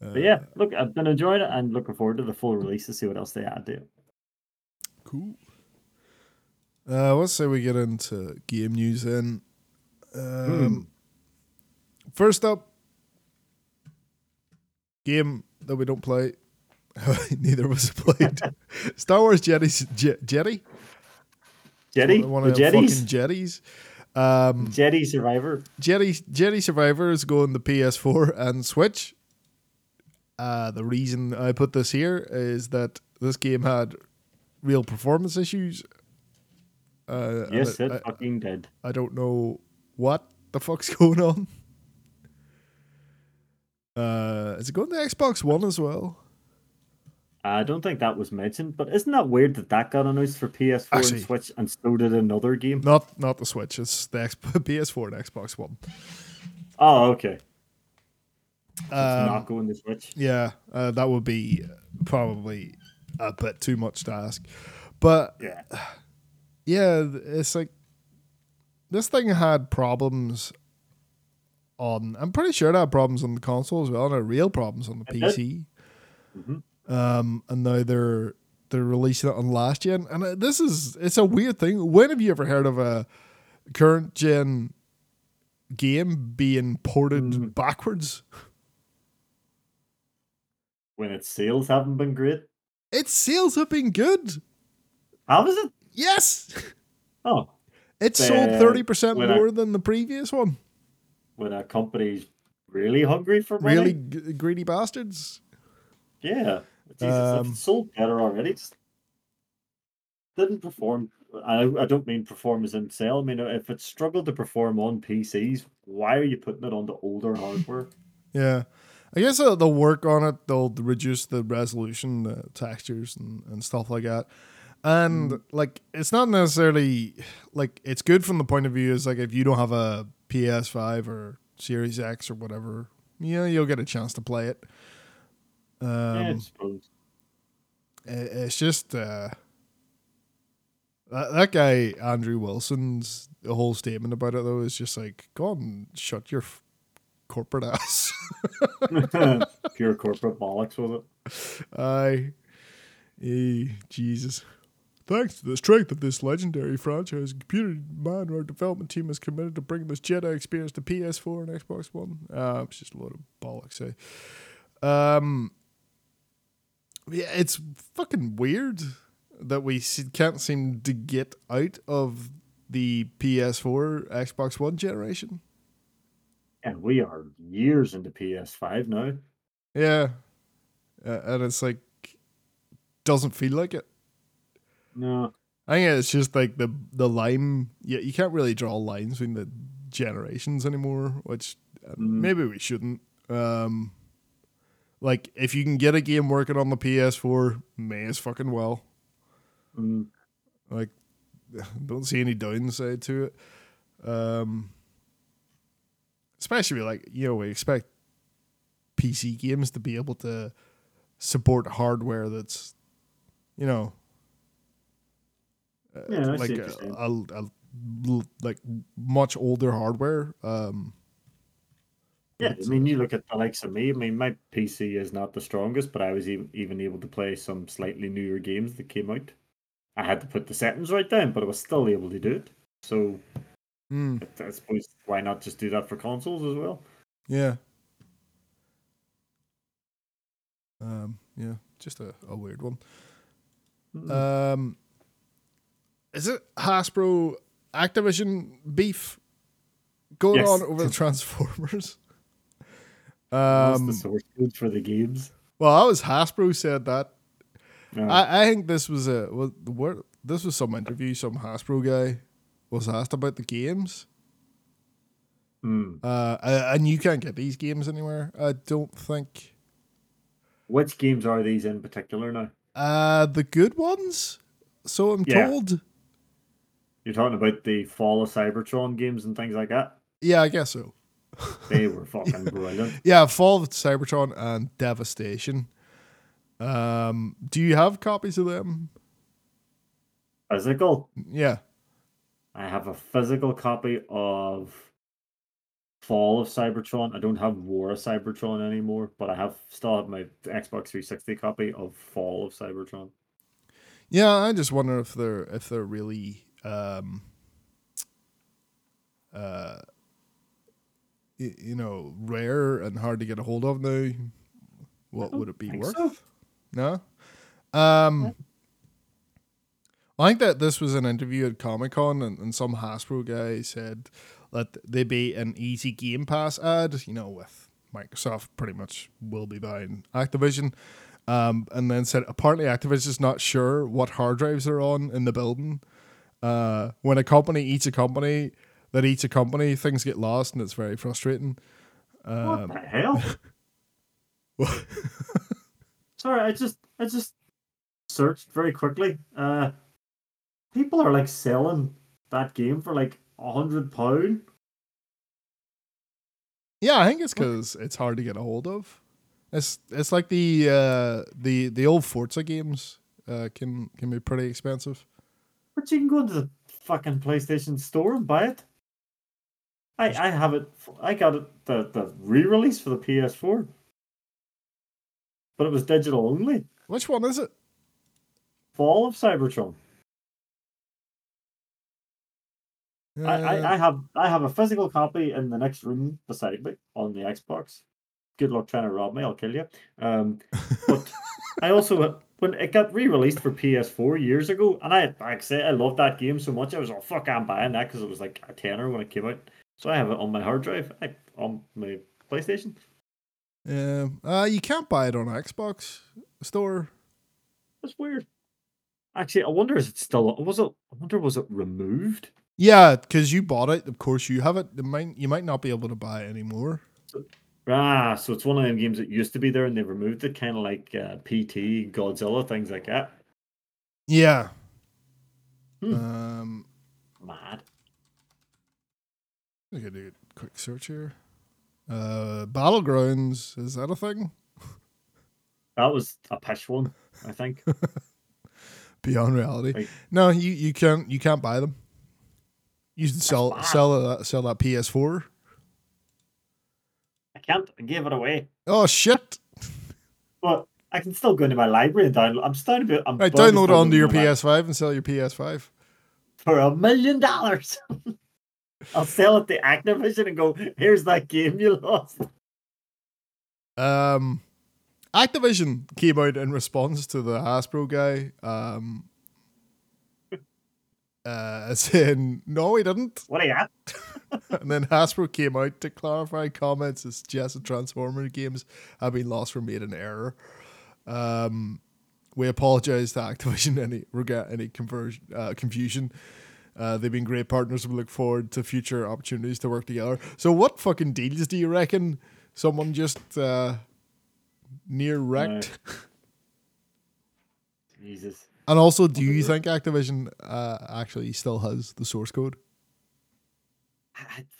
But yeah, look, I've been enjoying it and looking forward to the full release to see what else they add to it. Cool. Uh, let's say we get into game news then. Um, First up, game that we don't play. Neither of us have played. Star Wars Jetties, Je- Jetty, Jetty, one of jetties, fucking jetties. Um, Jedi Survivor. Jetty Jedi Survivor is going to PS4 and Switch. Uh, the reason I put this here is that this game had real performance issues. Uh, Yes, it I, fucking did. I don't know what the fuck's going on. Uh, is it going to Xbox One as well? I don't think that was mentioned, but isn't that weird that that got announced for PS4 Actually- and Switch, and so did another game? Not not the Switch. It's the X- PS4 and Xbox One. Oh, okay. It's Um, not going to Switch. Yeah, uh, that would be probably a bit too much to ask. But Yeah, yeah, it's like this thing had problems on. I'm pretty sure it had problems on the console as well, and had real problems on the It. PC. Mhm. Um, and now they're they're releasing it on last gen, and uh, this is it's a weird thing. When have you ever heard of a current gen game being ported Mm. backwards? when its sales haven't been great. Its sales have been good. How is it? Yes, Oh, it sold Uh, thirty percent when I- more than the previous one. When a company's really hungry for money. Really g- greedy bastards. Yeah. Jesus, Um, sold better already. Just didn't perform. I, I don't mean perform as in sell. I mean, if it struggled to perform on PCs, why are you putting it onto older hardware? Yeah. I guess uh, they'll work on it. They'll reduce the resolution, the textures, and, and stuff like that. And Mm. like, it's not necessarily like it's good from the point of view is like if you don't have a PS5 or Series X or whatever, yeah, you'll get a chance to play it. Um, yeah, I it's just uh, that, that guy Andrew Wilson's the whole statement about it though is just like go on shut your f- corporate ass. Pure corporate bollocks was it? Aye. Eh, Jesus. Thanks to the strength of this legendary franchise, computer mind our development team is committed to bringing this Jedi experience to PS4 and Xbox One. Uh, it's just a load of bollocks. Eh? Um, yeah, it's fucking weird that we can't seem to get out of the PS4 Xbox One generation. And we are years into PS5 now. Yeah, uh, and it's like doesn't feel like it. No. I think it's just like the the line. Yeah, you can't really draw lines between the generations anymore, which uh, Mm. maybe we shouldn't. Um, like if you can get a game working on the PS4, may as fucking well. Mm. Like, don't see any downside to it. Um, especially like you know we expect PC games to be able to support hardware that's, you know, uh, Yeah, like a, a- a like much older hardware. Um, Yeah, I mean, you look at the likes of me. I mean, my PC is not the strongest, but I was even, even able to play some slightly newer games that came out. I had to put the settings right down, but I was still able to do it. So mm, I suppose why not just do that for consoles as well? yeah. Um, yeah, just a, a weird one. Mm. Um, is it Hasbro Activision beef going Yes. on over the Transformers? What's Um, the source code for the games? well, that was Hasbro said that. Uh, I, I think this was a well, where this was some interview. Some Hasbro guy was asked about the games. hmm. Uh, and you can't get these games anywhere. I don't think. Which games are these in particular now? Uh, the good ones. So I'm Yeah. told. You're talking about the Fall of Cybertron games and things like that? Yeah, I guess so. They were fucking brilliant. Yeah, Fall of Cybertron and Devastation. Um, do you have copies of them? Physical. Yeah. I have a physical copy of Fall of Cybertron. I don't have War of Cybertron anymore, but I have still have my Xbox 360 copy of Fall of Cybertron. Yeah, I just wonder if they're if they're really um uh you know, rare and hard to get a hold of now. What would it be worth? so. No. Um I think that this was an interview at Comic Con and, and some Hasbro guy said that they be an easy Game Pass ad, you know, with Microsoft pretty much will be buying Activision. Um, and then said apparently Activision's not sure what hard drives are on in the building. Uh, when a company eats a company that eats a company, things get lost and it's very frustrating. What Um, the hell? Sorry, I just I just searched very quickly. Uh people are like selling that game for like a hundred pound. Yeah, I think it's because it's hard to get a hold of. It's it's like the uh, the the old Forza games uh, can can be pretty expensive. But you can go into the fucking PlayStation store and buy it. I I have it. I got it the the re-release for the PS4, but it was digital only. Which one is it? Fall of Cybertron. I, Uh, I, I have I have a physical copy in the next room beside me on the Xbox. Good luck trying to rob me. I'll kill you. Um, but I also when it got re-released for PS4 years ago, and I like I say I loved that game so much. I was like, fuck, I'm buying that because it was like a tenner when it came out. So I have it on my hard drive, I, on my PlayStation. yeah, uh, you can't buy it on Xbox store. That's weird. Actually, I wonder is it still was it? I wonder was it removed? Yeah, because you bought it. Of course, you have it. it might, you might not be able to buy it anymore. Ah, so it's one of them games that used to be there and they removed it, kind of like uh, PT, Godzilla, things like that. Yeah. Hmm. Um, Mad. I could do a quick search here. Uh, Battlegrounds is that a thing? That was a pish one, I think. Beyond reality. Right. No, you you can't you can't buy them. You should sell bad. sell that sell that PS4. I can't. I gave it away. Oh shit! But I can still go into my library and download. I'm starting to. I'm Right, download it onto your PS5 and sell your PS5. for a million dollars. I'll sell it to Activision and go, here's that game you lost. Um, Activision came out in response to the Hasbro guy, um, uh, saying no, he didn't. What are you at? and then Hasbro came out to clarify comments that suggested Transformer games have been lost or made an error. Um, we apologize to Activision any regret any conversion uh, confusion. Uh, they've been great partners. We look forward to future opportunities to work together. So, what fucking deals do you reckon someone just uh, near wrecked? Jesus. and also, do you think Activision uh, actually still has the source code? I-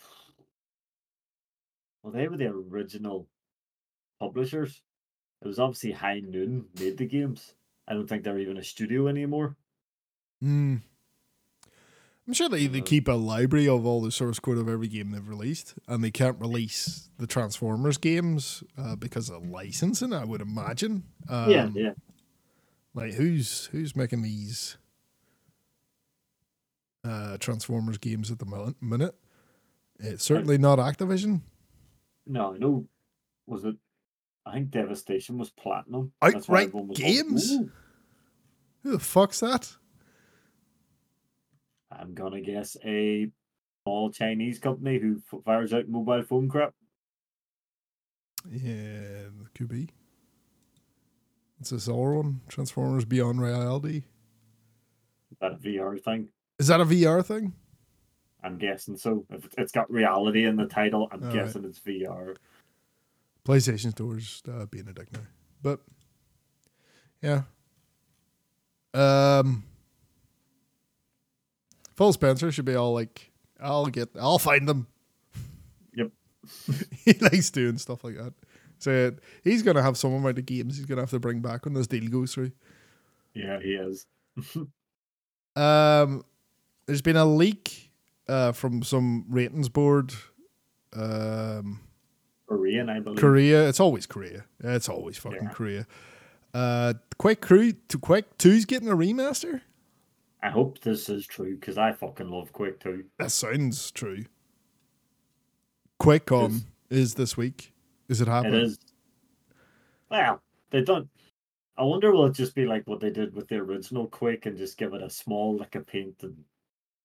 Well, they were the original publishers. It was obviously High Moon made the games. I don't think they're even a studio anymore. Hmm. I'm sure they, they Uh, keep a library of all the source code of every game they've released, and they can't release the Transformers games uh, because of licensing. I would imagine. Um, yeah, yeah. Like who's who's making these uh, Transformers games at the minute? It's certainly not Activision. No, I know. Was it? I think Devastation was platinum. Outright was Games? Ooh. Who the fuck's that? I'm gonna guess a small Chinese company who f- fires out mobile phone crap. Yeah, could be. It's this other one, Transformers Beyond Reality. Is That a VR thing. Is that a VR thing? I'm guessing so. If it- it's got reality in the title, I'm Alright. guessing it's VR. PlayStation Store's uh, being a dick now, but yeah. Um, Phil Spencer should be all like, "I'll get, I'll find them." Yep. he likes doing stuff like that. So he's gonna have some amount of games he's gonna have to bring back when this deal goes through. Yeah, he is. Um, there's been a leak uh, from some ratings board. Um, Korean, I believe. Korea. It's always Korea. It's always fucking Yeah. Korea. Uh, Quake Crew to Quake Two's getting a remaster. I hope this is true because I fucking love Quake 2. That sounds true. QuakeCon Is- is this week. Is it It happening? is. Well, they don't. I wonder will it just be like what they did with the original Quake and just give it a small lick of paint and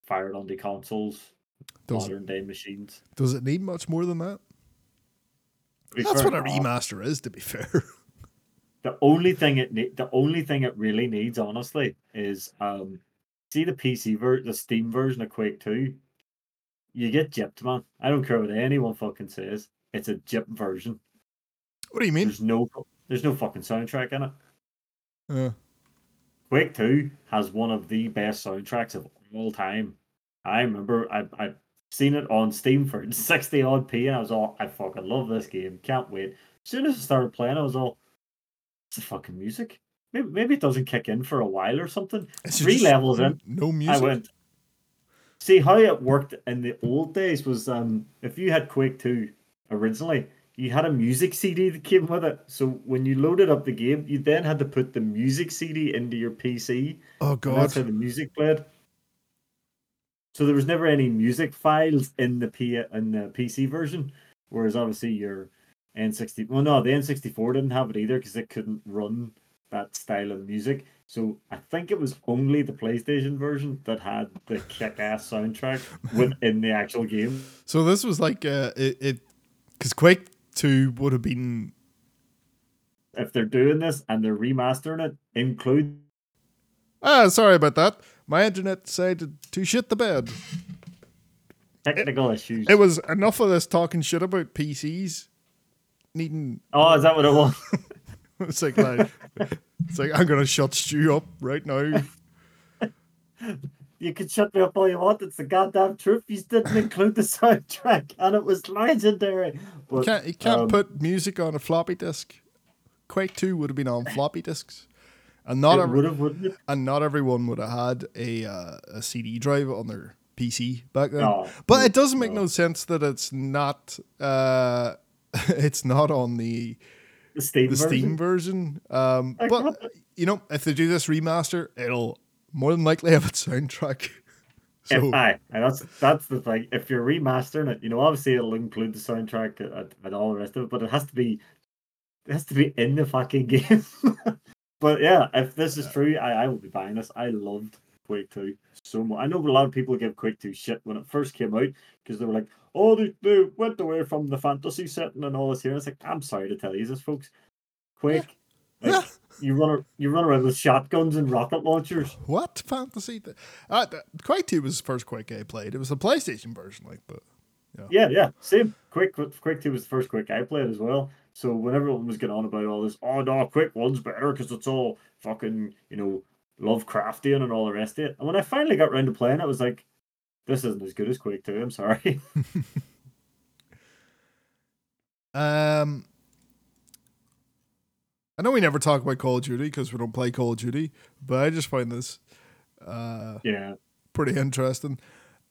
fire it onto consoles, Does it, modern day machines. does it need much more than that? That's what a remaster is. To be fair. The only thing it ne- the only thing it really needs, honestly, is um, see the PC ver the Steam version of Quake Two. You get gypped, man. I don't care what anyone fucking says. It's a gypped version. what do you mean? There's no there's no fucking soundtrack in it. Uh, Quake Two has one of the best soundtracks of all time. I remember I I seen it on Steam for sixty odd p, and I was all I fucking love this game. Can't wait. As soon as I started playing, I was all, it's the fucking music. Maybe maybe it doesn't kick in for a while or something. is Three levels in, No music. I went. See how it worked in the old days was um if you had Quake Two originally, you had a music CD that came with it. So when you loaded up the game, you then had to put the music CD into your PC. oh god. that's how the music played. So there was never any music files in the P in the PC version, whereas obviously your N60 well no the N64 didn't have it either because it couldn't run that style of music. So I think it was only the PlayStation version that had the kick-ass soundtrack within the actual game. So this was like uh, it it because Quake Two would have been If they're doing this and they're remastering it, include ah sorry about that. My internet decided to shit the bed. technical issues. It was enough of this talking shit about PCs needing. oh, is that what it was? It's like, like it's like I'm gonna shut Stu up right now. You can shut me up all you want. It's the goddamn truth. You didn't include the soundtrack, and it was legendary. You But can't you can't um, put music on a floppy disk. Quake Two would have been on floppy disks, and not every, would have, wouldn't it? and not everyone would have had a uh, a CD drive on their PC back then. No, But it doesn't make no. no sense that it's not uh, it's not on the The Steam the Steam version. version. Um, but you know, if they do this remaster, it'll more than likely have its soundtrack. So if I, and that's that's the thing. If you're remastering it, you know, obviously it'll include the soundtrack and, and all the rest of it, but it has to be, it has to be in the fucking game. But yeah, if this is true, I, I will be buying this. I loved Quake Two so much. I know a lot of people give Quake Two shit when it first came out because they were like, "Oh, they, they went away from the fantasy setting and all this here." It's like, I'm sorry to tell you this, folks. Quake, like, you run a, you run around with shotguns and rocket launchers. what fantasy? Th- uh, Quake Two was the first Quake I played. It was a PlayStation version, like, but Yeah, yeah, same. Quake Quake Two was the first Quake I played as well. So when everyone was getting on about all this, oh no, Quake One's better because it's all fucking you know Lovecraftian and all the rest of it. And when I finally got around to playing, it, I was like, this isn't as good as Quake Two. I'm sorry. Um, I know we never talk about Call of Duty because we don't play Call of Duty, but I just find this uh, yeah, pretty interesting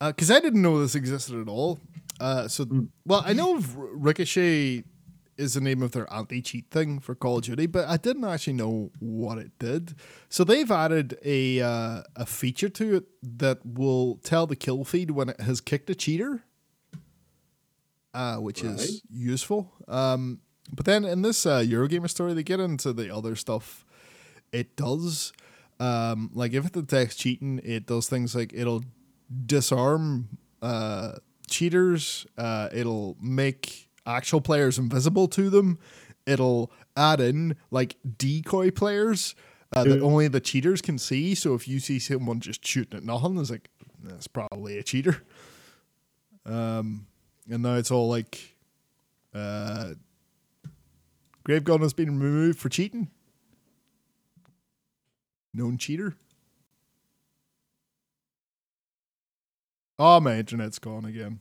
because I didn't know this existed at all. Uh, so, Mm. well, I know Ricochet is the name of their anti-cheat thing for Call of Duty, but I didn't actually know what it did. So they've added a uh, a feature to it that will tell the kill feed when it has kicked a cheater, uh, which Right. is useful. Um, but then in this uh, Eurogamer story, they get into the other stuff. It does, um, like if it detects cheating, it does things like it'll disarm uh, cheaters. Uh, it'll make actual players invisible to them. It'll add in like decoy players uh, that only the cheaters can see. So if you see someone just shooting at nothing, it's like that's probably a cheater. Um, and now it's all like, uh, Grave Gun has been removed for cheating. Known cheater. Oh, my internet's gone again.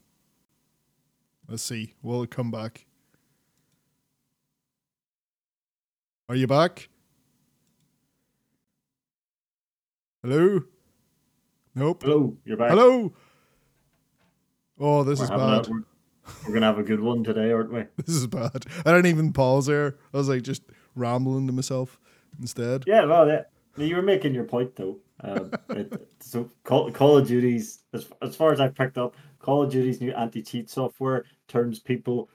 Let's see. Will it come back? Are you back? Hello? Nope. hello, you're back. Hello? Oh, this We're, is bad. a, we're, we're gonna have a good one today, aren't we? This is bad. I didn't even pause there. I was like just rambling to myself instead. Yeah, well, yeah. You were making your point though. Um, it, so Call, Call of Duty's, as, as far as I've picked up, Call of Duty's new anti-cheat software turns people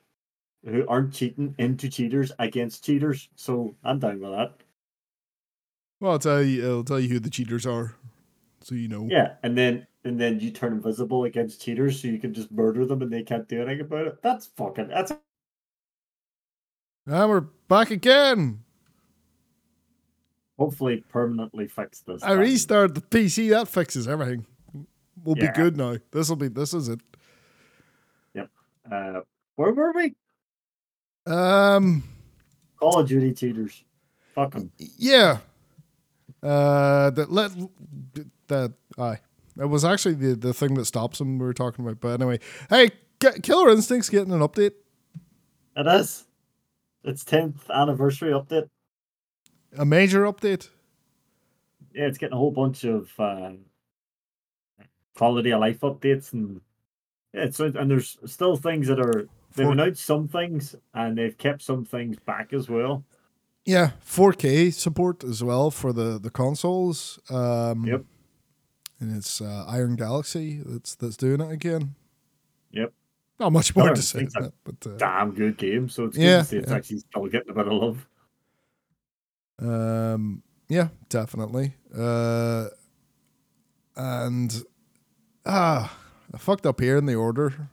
who aren't cheating into cheaters against cheaters. So I'm down with that. Well, I'll tell you. I'll tell you who the cheaters are, so you know. Yeah, and then and then you turn invisible against cheaters, so you can just murder them and they can't do anything about it. That's fucking. That's And we're back again. hopefully permanently fixed this. I time. restarted the PC. That fixes everything. We'll Yeah. be good now. This will be. This is it. Yep. Uh, where were we? Um. Call of Duty cheaters. Fuck 'em. Yeah. Uh. That let that. I. That was actually the the thing that stops them. We were talking about. But anyway, hey, Killer Instinct's getting an update. It is. It's tenth anniversary update. A major update. Yeah, it's getting a whole bunch of uh, quality of life updates and yeah, it's and there's still things that are they've For- announced some things and they've kept some things back as well. Yeah, 4K support as well for the the consoles. Um, Yep. And it's uh, Iron Galaxy that's that's doing it again. Yep. Not much more to say, a but uh, Damn good game. So it's good Yeah, to see it's yeah. actually still getting a bit of love. um, yeah, definitely. Uh, and ah, I fucked up here in the order.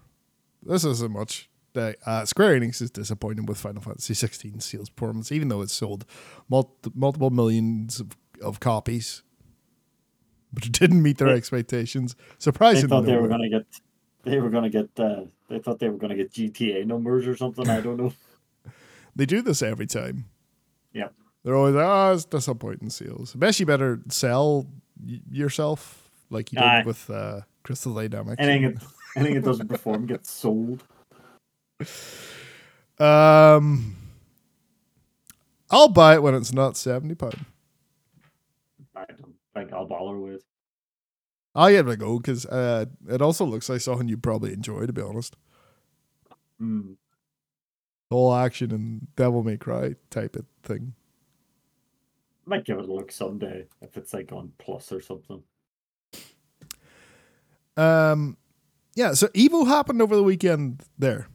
This isn't much. Uh, Square Enix is disappointed with Final Fantasy 16 sales performance, even though it's sold mul- multiple millions of, of copies, but it didn't meet their They- expectations. They Surprisingly, thought they were gonna get they were gonna get uh, they thought they were gonna get GTA numbers or something. I don't know. They do this every time. Yeah, They're always like, oh, it's disappointing sales. I bet you better sell y- yourself like you did Aye. with uh, Crystal Dynamics. Anything anything that doesn't perform gets sold. Um, I'll buy it when it's not seventy pound. I don't think I'll bother with. I'll give it a go because uh, it also looks like something you'd probably enjoy. To be honest, Hmm. whole action and Devil May Cry type of thing. Might give it a look someday if it's like on Plus or something. Um, yeah. So Evo happened over the weekend there,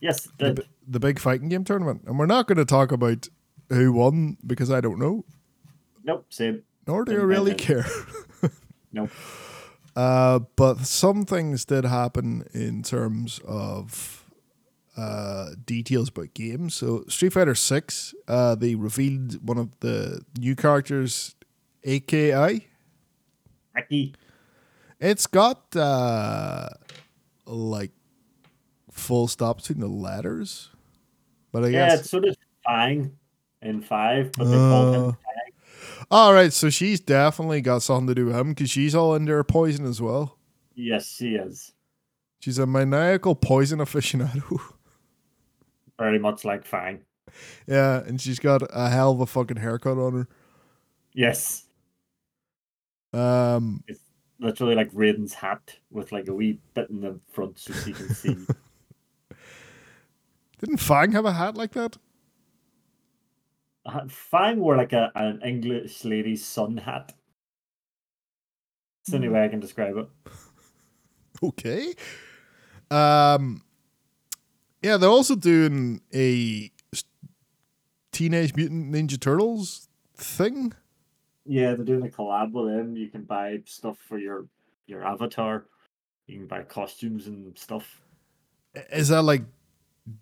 Yes, it the, the big fighting game tournament, and we're not going to talk about who won because I don't know, Nope, same. nor do I Didn't really care. Nope. Uh, but some things did happen in terms of uh, details about games. So Street Fighter Six, uh, they revealed one of the new characters, AKI. Aki. It's got uh, like full stops between the letters, but I Yeah, guess it's sort of Fang in five, but they called Uh, him all right. So she's definitely got something to do with him because she's all under her poison as well. Yes, she is. She's a maniacal poison aficionado. Very much like Fang. yeah, and she's got a hell of a fucking haircut on her. Yes. Um, Literally like Raiden's hat with like a wee bit in the front so you can see. didn't Fang have a hat like that? Uh, Fang wore like a, an English lady's sun hat. It's the only way I can describe it. Okay. Um, yeah, they're also doing a Teenage Mutant Ninja Turtles thing. Yeah, they're doing a collab with them. You can buy stuff for your your avatar. You can buy costumes and stuff. Is that like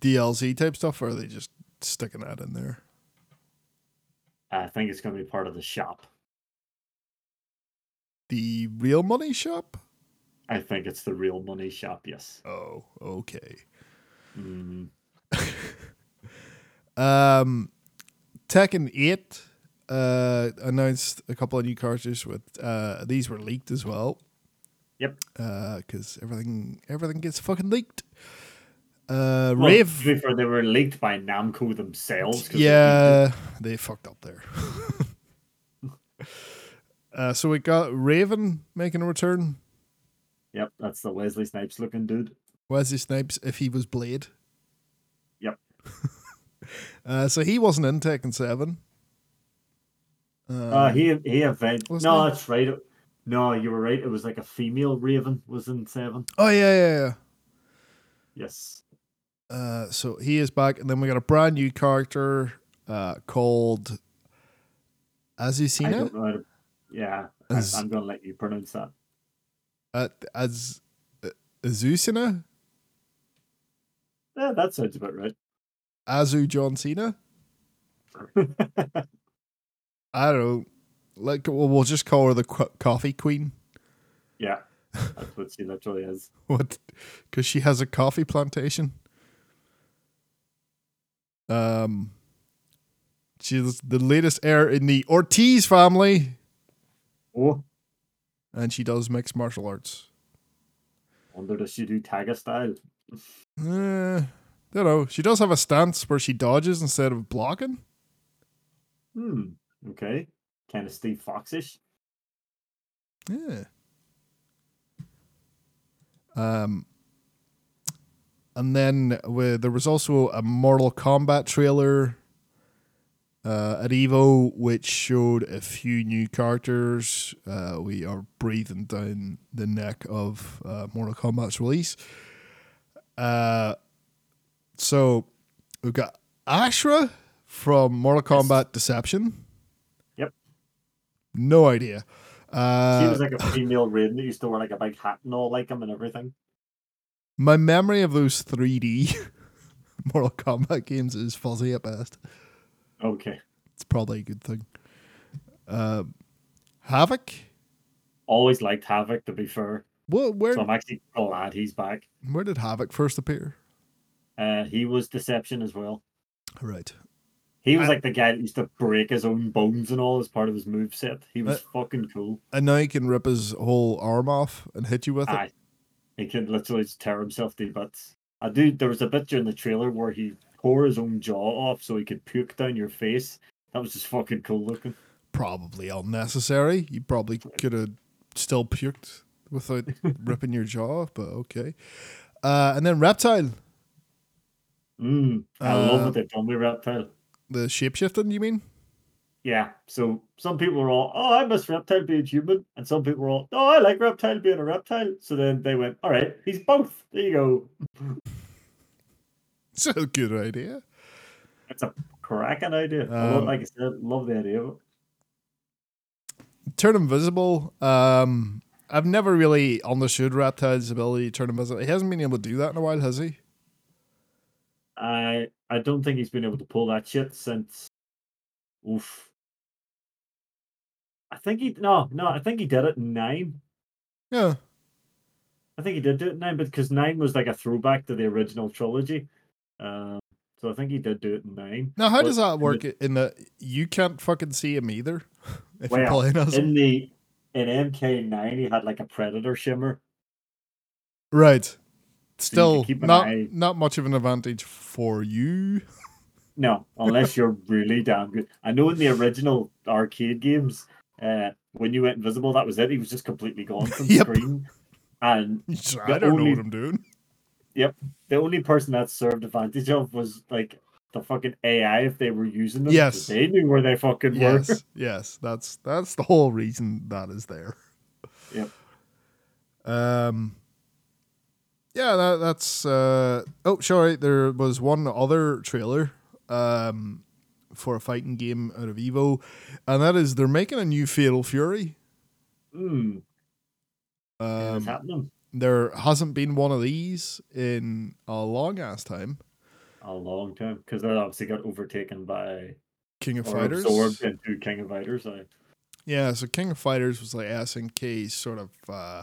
DLC type stuff, or are they just sticking that in there? I think it's going to be part of the shop. The real money shop? I think it's the real money shop. Yes. Oh, okay. Mm. Um, Tekken 8 uh, announced a couple of new characters with uh, these were leaked as well. Yep. Uh because everything everything gets fucking leaked. Uh, Well, Rave, to be fair, they were leaked by Namco themselves. 'cause they yeah, they fucked up there. uh, so we got Raven making a return. Yep, that's the Wesley Snipes looking dude. Wesley Snipes, if he was Blade. Yep. Uh, so he wasn't in Tekken Seven. Uh, he he event. No, that's right. No, you were right. It was like a female Raven was in seven. oh yeah, yeah, yeah. Yes. Uh, so he is back, and then we got a brand new character uh, called I Azucena. how to. Yeah, I- Az- I'm gonna let you pronounce that. Uh, Az uh, Azucena, Yeah, that sounds about right. Azu John Cena. I don't know. Like, well, we'll just call her the coffee queen. yeah, that's what she literally is. What? Because she has a coffee plantation. Um, she's the latest heir in the Ortiz family, Oh, and she does mixed martial arts. wonder does she do Tagga style? Uh, don't know. She does have a stance where she dodges instead of blocking. Hmm. Okay. Kind of Steve Foxish. Yeah. Um, and then with, there was also a Mortal Kombat trailer uh, at Evo, which showed a few new characters. Uh, we are breathing down the neck of uh, Mortal Kombat's release. Uh, so we've got Ashrah from Mortal Kombat Deception. No idea. Uh, She was like a female Raiden that used to wear like a big hat and all like him and everything. My memory of those 3D Mortal Kombat games is fuzzy at best. Okay. It's probably a good thing. Uh, Havik. Always liked Havik to be fair. Well, where So I'm actually glad he's back. where did Havik first appear? Uh, he was Deception as well. Right. He was I- like the guy that used to break his own bones and all as part of his move set. He was fucking cool. And now he can rip his whole arm off and hit you with it. Aye. He can literally just tear himself to bits. I do. There was a bit during the trailer where he tore his own jaw off so he could puke down your face. That was just fucking cool looking. Probably unnecessary. You probably could have still puked without ripping your jaw off, but okay. Uh, and then Reptile. Mm, I love Uh, what they've done with Reptile. The shapeshifting, you mean? Yeah. So some people were all, oh, I miss Reptile being human. And some people were all, oh, I like Reptile being a reptile. So then they went, all right, he's both. There you go. It's a good idea. It's a cracking idea. Love- Um, like I said, love the idea of it. Turn invisible. Um, I've never really understood Reptile's ability to turn invisible. He hasn't been able to do that in a while, has he? I I don't think he's been able to pull that shit since. Oof. I think he no no I think he did it in nine. Yeah. I think he did do it in nine, but because nine was like a throwback to the original trilogy. Um, so I think he did do it in nine. Now, how But does that in the- work? In the you can't fucking see him either. If you're Well, playing as him. In the in MK nine, he had like a predator shimmer. right. Still, keep not eye- not much of an advantage for you. No, unless you're really damn good. I know in the original arcade games, uh, when you went invisible, that was it. He was just completely gone from Yep. screen. And I don't know what I'm doing. Yep. The only person that served advantage of was like the fucking AI if they were using them. Yes. They knew where they fucking were. Yes, yes, that's that's the whole reason that is there. Yep. Um. Yeah, that, that's. Uh, oh, sorry. There was one other trailer um, for a fighting game out of Evo, and that is they're making a new Fatal Fury. Hmm. Um, happening there hasn't been one of these in a long ass time. a long time because they obviously got overtaken by King of or Fighters. absorbed into King of Fighters. I, Yeah, so King of Fighters was like SNK's sort of uh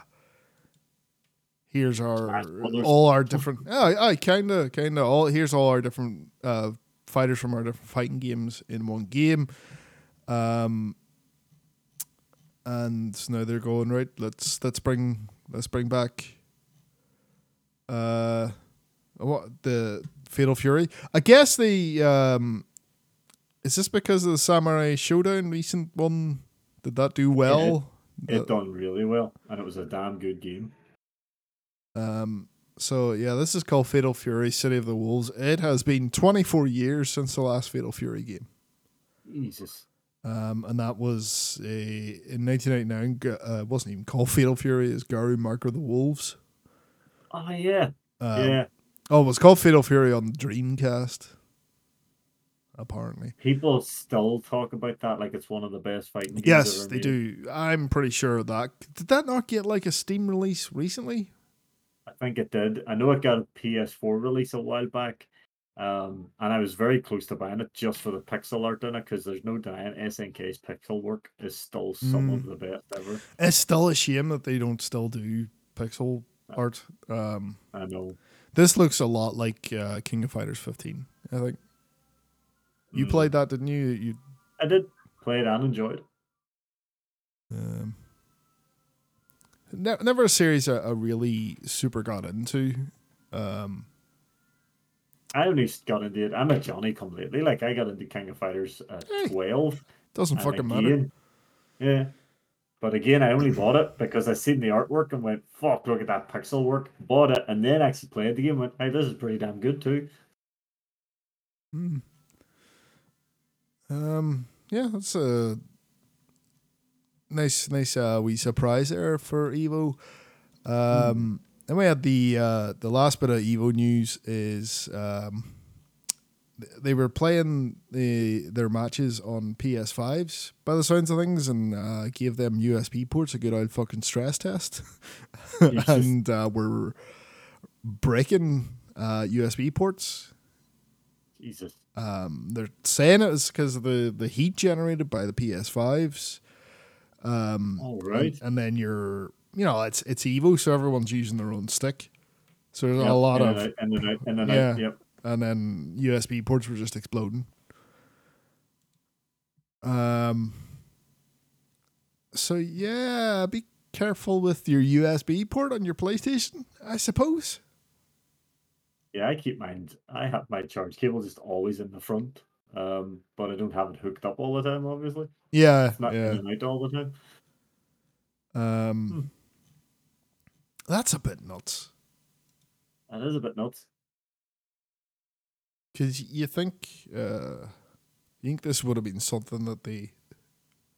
here's our all our different I kinda kinda all here's all our different uh fighters from our different fighting games in one game. Um and now they're going, right, let's let's bring let's bring back uh what the Fatal Fury. I guess the um is this because of the Samurai Shodown recent one? Did that do well? it done really well, and it was a damn good game. Um, so yeah, this is called Fatal Fury: City of the Wolves. It has been 24 years since the last Fatal Fury game, Jesus. um, and that was a in 1999. Uh, it wasn't even called Fatal Fury. It's Garou Mark of the Wolves. Oh yeah, Um, yeah. Oh, it was called Fatal Fury on Dreamcast. Apparently, People still talk about that like it's one of the best fighting games. yes, they made. do. I'm pretty sure that. Did that not get like a Steam release recently? I think it did. I know it got a PS4 release a while back, um, and I was very close to buying it just for the pixel art in it because there's no denying SNK's pixel work is still some Mm. of the best ever. It's still a shame that they don't still do pixel art. Um, I know. This looks a lot like uh, King of Fighters 15. I think you Mm. played that, didn't you? You I did play it and enjoyed. um, ne- never a series I, I really super got into. Um, I only got into it. I'm a Johnny completely. Like I got into King of Fighters at Hey, 12. doesn't fucking matter. Yeah. But again, I only bought it because I seen the artwork and went, fuck, look at that pixel work. Bought it and then actually played the game and went, hey, this is pretty damn good too. Hmm. Um, yeah, that's a nice, nice uh, wee surprise there for Evo. Um, then we had the uh, the last bit of Evo news is um, they were playing the their matches on PS5s by the sounds of things, and uh, gave them USB ports a good old fucking stress test, and uh, were breaking uh, USB ports Jesus. um, they're saying it was because of the, the heat generated by the PS5s. Um, All and- and, then you're, you know, it's it's Evo, so everyone's using their own stick. So there's Yep, a lot in of, and out, and out, in and Yeah. out. Yep. and then USB ports were just exploding. Um. So yeah, be careful with your USB port on your PlayStation, I suppose. Yeah, I keep mine. I have my charge cable just always in the front, um, but I don't have it hooked up all the time. Obviously, Yeah, it's not yeah. in all the time. Um, Hmm. that's a bit nuts. That is a bit nuts. Because you think, uh, you think this would have been something that they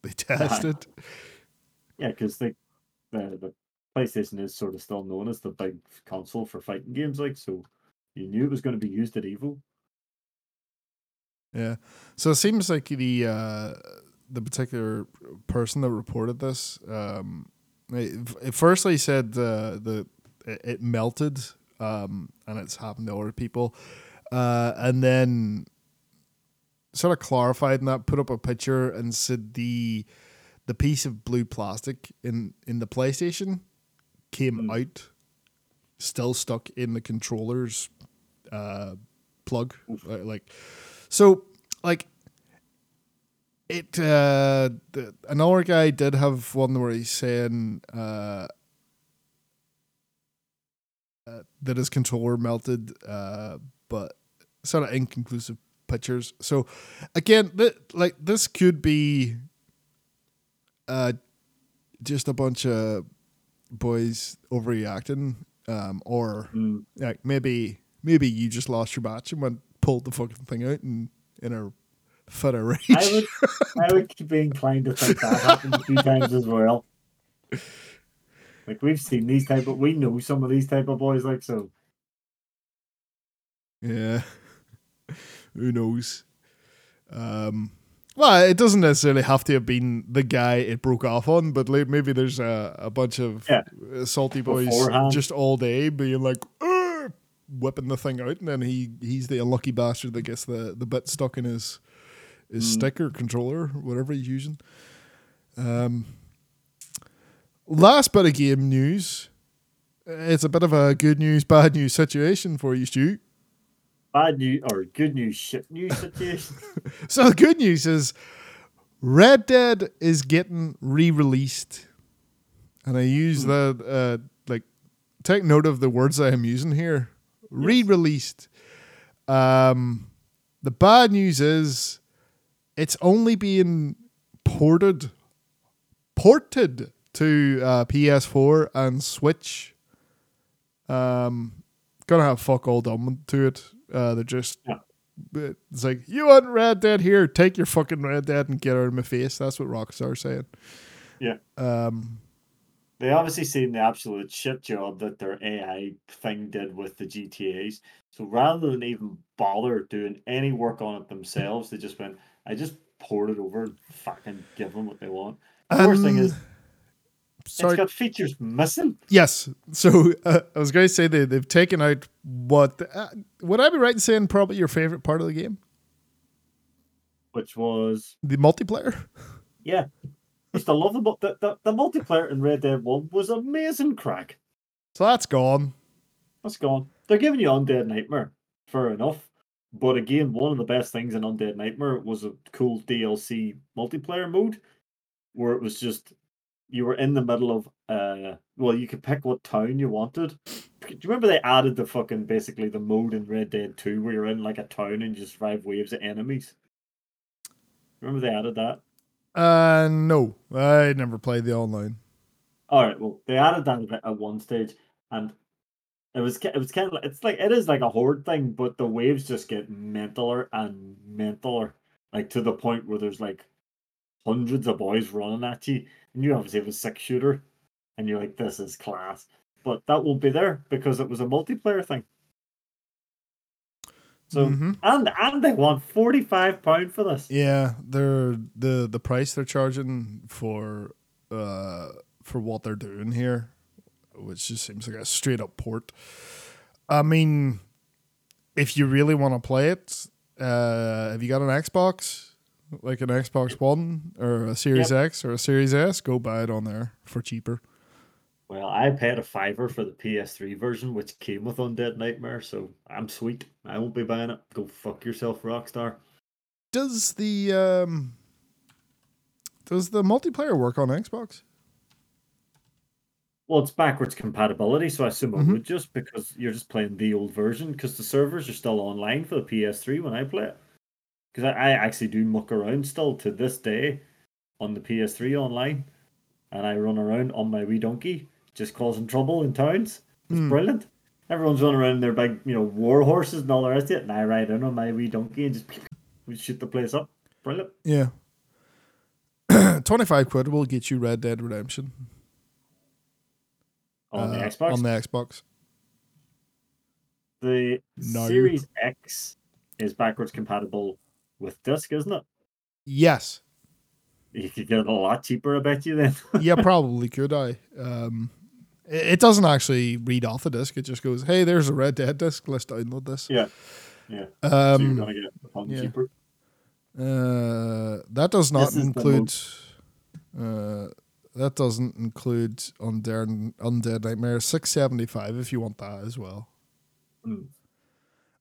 they tested? Yeah, because the, the the PlayStation is sort of still known as the big console for fighting games, like so. You knew it was going to be used at Evo. Yeah. So it seems like the uh, the particular person that reported this, um, it, firstly said uh, the it, it melted, um, and it's happened to other people, uh, and then sort of clarified that, put up a picture and said the the piece of blue plastic in in the PlayStation came Mm. out, still stuck in the controller's uh, plug, uh, like so, like it. Uh, the, another guy did have one where he's saying uh, uh, that his controller melted, uh, but sort of inconclusive pictures. So, again, th- like this could be uh, just a bunch of boys overreacting, um, or Mm. like maybe maybe you just lost your match and went pulled the fucking thing out and in a fit of rage. I would, I would be inclined to think that happened a few times as well. Like we've seen these type of, we know some of these type of boys. Like so, yeah. Who knows? Um, well, it doesn't necessarily have to have been the guy it broke off on, but like maybe there's a, a bunch of Yeah. salty boys Beforehand. just all day being like! Whipping the thing out, and then he he's the unlucky bastard that gets the, the bit stuck in his his Mm. stick or controller, whatever he's using. Um, last bit of game news. It's a bit of a good news, bad news situation for you, Stu. bad news or good news, shit news situation. So the good news is Red Dead is getting re-released. And I use the uh like take note of the words I am using here. Re-released. Um the bad news is it's only being ported ported to uh, PS4 and Switch. Um gonna have fuck all done to it. Uh they're just Yeah. it's like you want Red Dead here, take your fucking Red Dead and get out of my face. That's what Rockstar's saying. Yeah. Um they obviously seen the absolute shit job that their AI thing did with the GTA's. So rather than even bother doing any work on it themselves, they just went, I just poured it over and fucking give them what they want. The worst thing is, um, sorry. it's got features missing. Yes. So uh, I was going to say they they've taken out what uh, would I be right in saying probably your favorite part of the game, Which was, the multiplayer. yeah. Used to love the, the, the the multiplayer in Red Dead 1 was amazing crack. So that's gone. That's gone. They're giving you Undead Nightmare. Fair enough. But again, one of the best things in Undead Nightmare was a cool DLC multiplayer mode where it was just you were in the middle of uh well you could pick what town you wanted. Do you remember they added the fucking basically the mode in Red Dead 2 where you're in like a town and you just drive waves of enemies? Remember they added that? Uh, no, I never played the online. All right, well, they added that at one stage, and it was it was kind of like, it's like it is like a horde thing, but the waves just get mentaler and mentaler, like to the point where there's like hundreds of boys running at you, and you obviously have a six shooter, and you're like, this is class. But that won't be there because it was a multiplayer thing. So Mhm. and and they want forty five pound for this. Yeah, they're the the price they're charging for uh for what they're doing here, which just seems like a straight up port. I mean, if you really want to play it, uh, have you got an Xbox, like an Xbox One or a Series X or a Series S? Go buy it on there for cheaper. Well, I paid a fiver for the PS3 version, which came with Undead Nightmare, so I'm sweet. I won't be buying it. Go fuck yourself, Rockstar. Does the um does the multiplayer work on Xbox? Well, it's backwards compatibility, so I assume it Mhm. would just because you're just playing the old version because the servers are still online for the PS3 when I play it. Because I, I actually do muck around still to this day on the PS3 online, and I run around on my wee donkey just causing trouble in towns. It's Hmm. brilliant. Everyone's running around in their big, you know, war horses and all the rest of it, and I ride in on my wee donkey and just we shoot the place up. Brilliant. Yeah. 25 quid will get you Red Dead Redemption On the uh, Xbox. On the Xbox. The No. Series X is backwards compatible with disc, isn't it? Yes. You could get it a lot cheaper, I bet you then. Yeah, probably could I. Um, it, doesn't actually read off the disc. It just goes, "Hey, there's a Red Dead disc. Let's download this." yeah. Yeah. so you're Um, gonna get yeah. cheaper. uh, that does not This is the include. Uh, that doesn't include Undead Undead Nightmare six seventy five if you want that as well. Mm.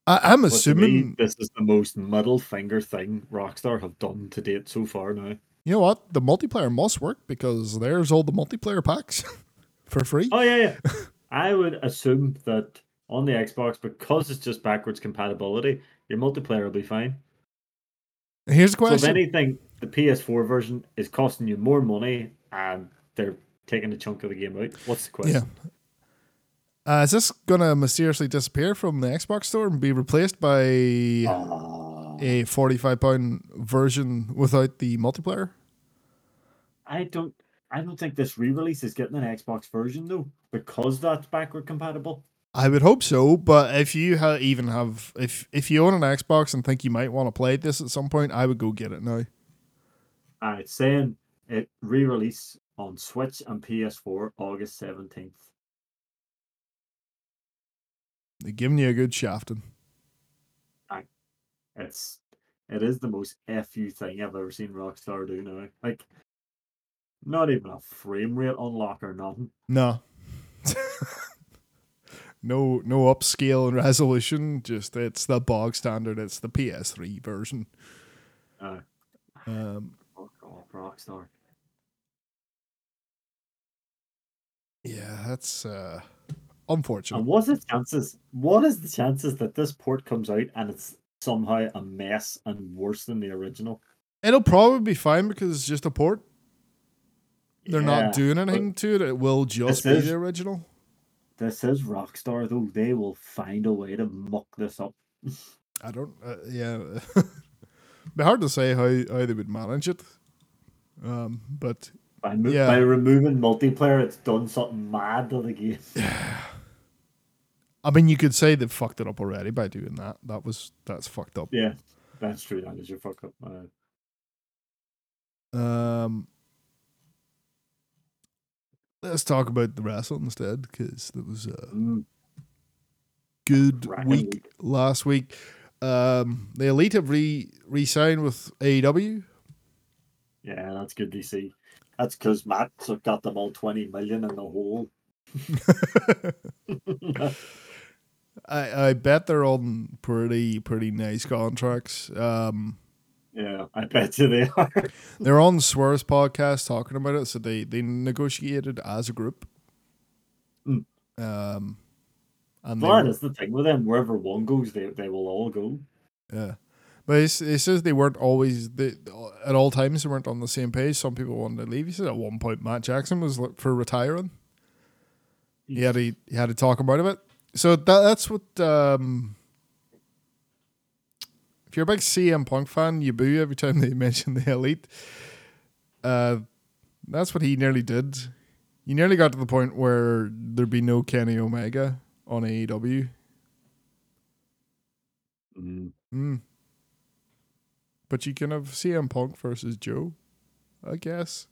I, I'm But to me, assuming this is the most middle finger thing Rockstar have done to date so far now. you know what the multiplayer must work because there's all the multiplayer packs for free. Oh yeah, yeah. I would assume that on the Xbox, because it's just backwards compatibility, your multiplayer will be fine. Here's the So if anything, the PS4 version is costing you more money and they're taking a chunk of the game out. What's the question? Yeah. Uh, is this gonna mysteriously disappear from the Xbox store and be replaced by Ah, a forty-five pound version without the multiplayer? I don't I don't think this re-release is getting an Xbox version though, because that's backward compatible. I would hope so, but if you ha- even have if if you own an Xbox and think you might want to play this at some point, I would go get it now. Uh, it's saying it re-release on Switch and PS4 August seventeenth. They're giving you a good shafting. It's it is the most fu thing I've ever seen Rockstar do now. Like, not even a frame rate unlock or nothing. No. no no upscale and resolution, just it's the bog standard, it's the PS3 version. Uh, Um fuck off, Rockstar. yeah, that's uh And unfortunate. what's the chances? What is the chances that this port comes out and it's somehow a mess and worse than the original? It'll probably be fine because it's just a port. They're Yeah, not doing anything to it. It will just be is- the original. This is Rockstar, though. They will find a way to muck this up. I don't. Uh, yeah, be hard to say how how they would manage it. Um, but By, mo- Yeah. by removing multiplayer, it's done something mad to the game. I mean, you could say they've fucked it up already by doing that. That was that's fucked up. Yeah, that's true. That is your fuck up. Uh, Um, let's talk about the wrestle instead because there was a mm, good week week. last week. Um, the elite have re re-signed with AEW. yeah, that's good to see. That's because Matt got them all 20 million in the hole. I I bet they're on pretty pretty nice contracts. Um, yeah, I bet you they are. they're on Swear's podcast talking about it. So they they negotiated as a group. Mm. Um, and That were- the thing with them. Wherever one goes, they, they will all go. Yeah. But it says they weren't always they, at all times they weren't on the same page. Some people wanted to leave. He said at one point Matt Jackson was like, for retiring. He had to he had to talk about it. So that that's what um if you're a big CM Punk fan, you boo every time they mention the elite. Uh that's what he nearly did. He nearly got to the point where there'd be no Kenny Omega on AEW. Mm. Mm. But you can have CM Punk versus Joe, I guess.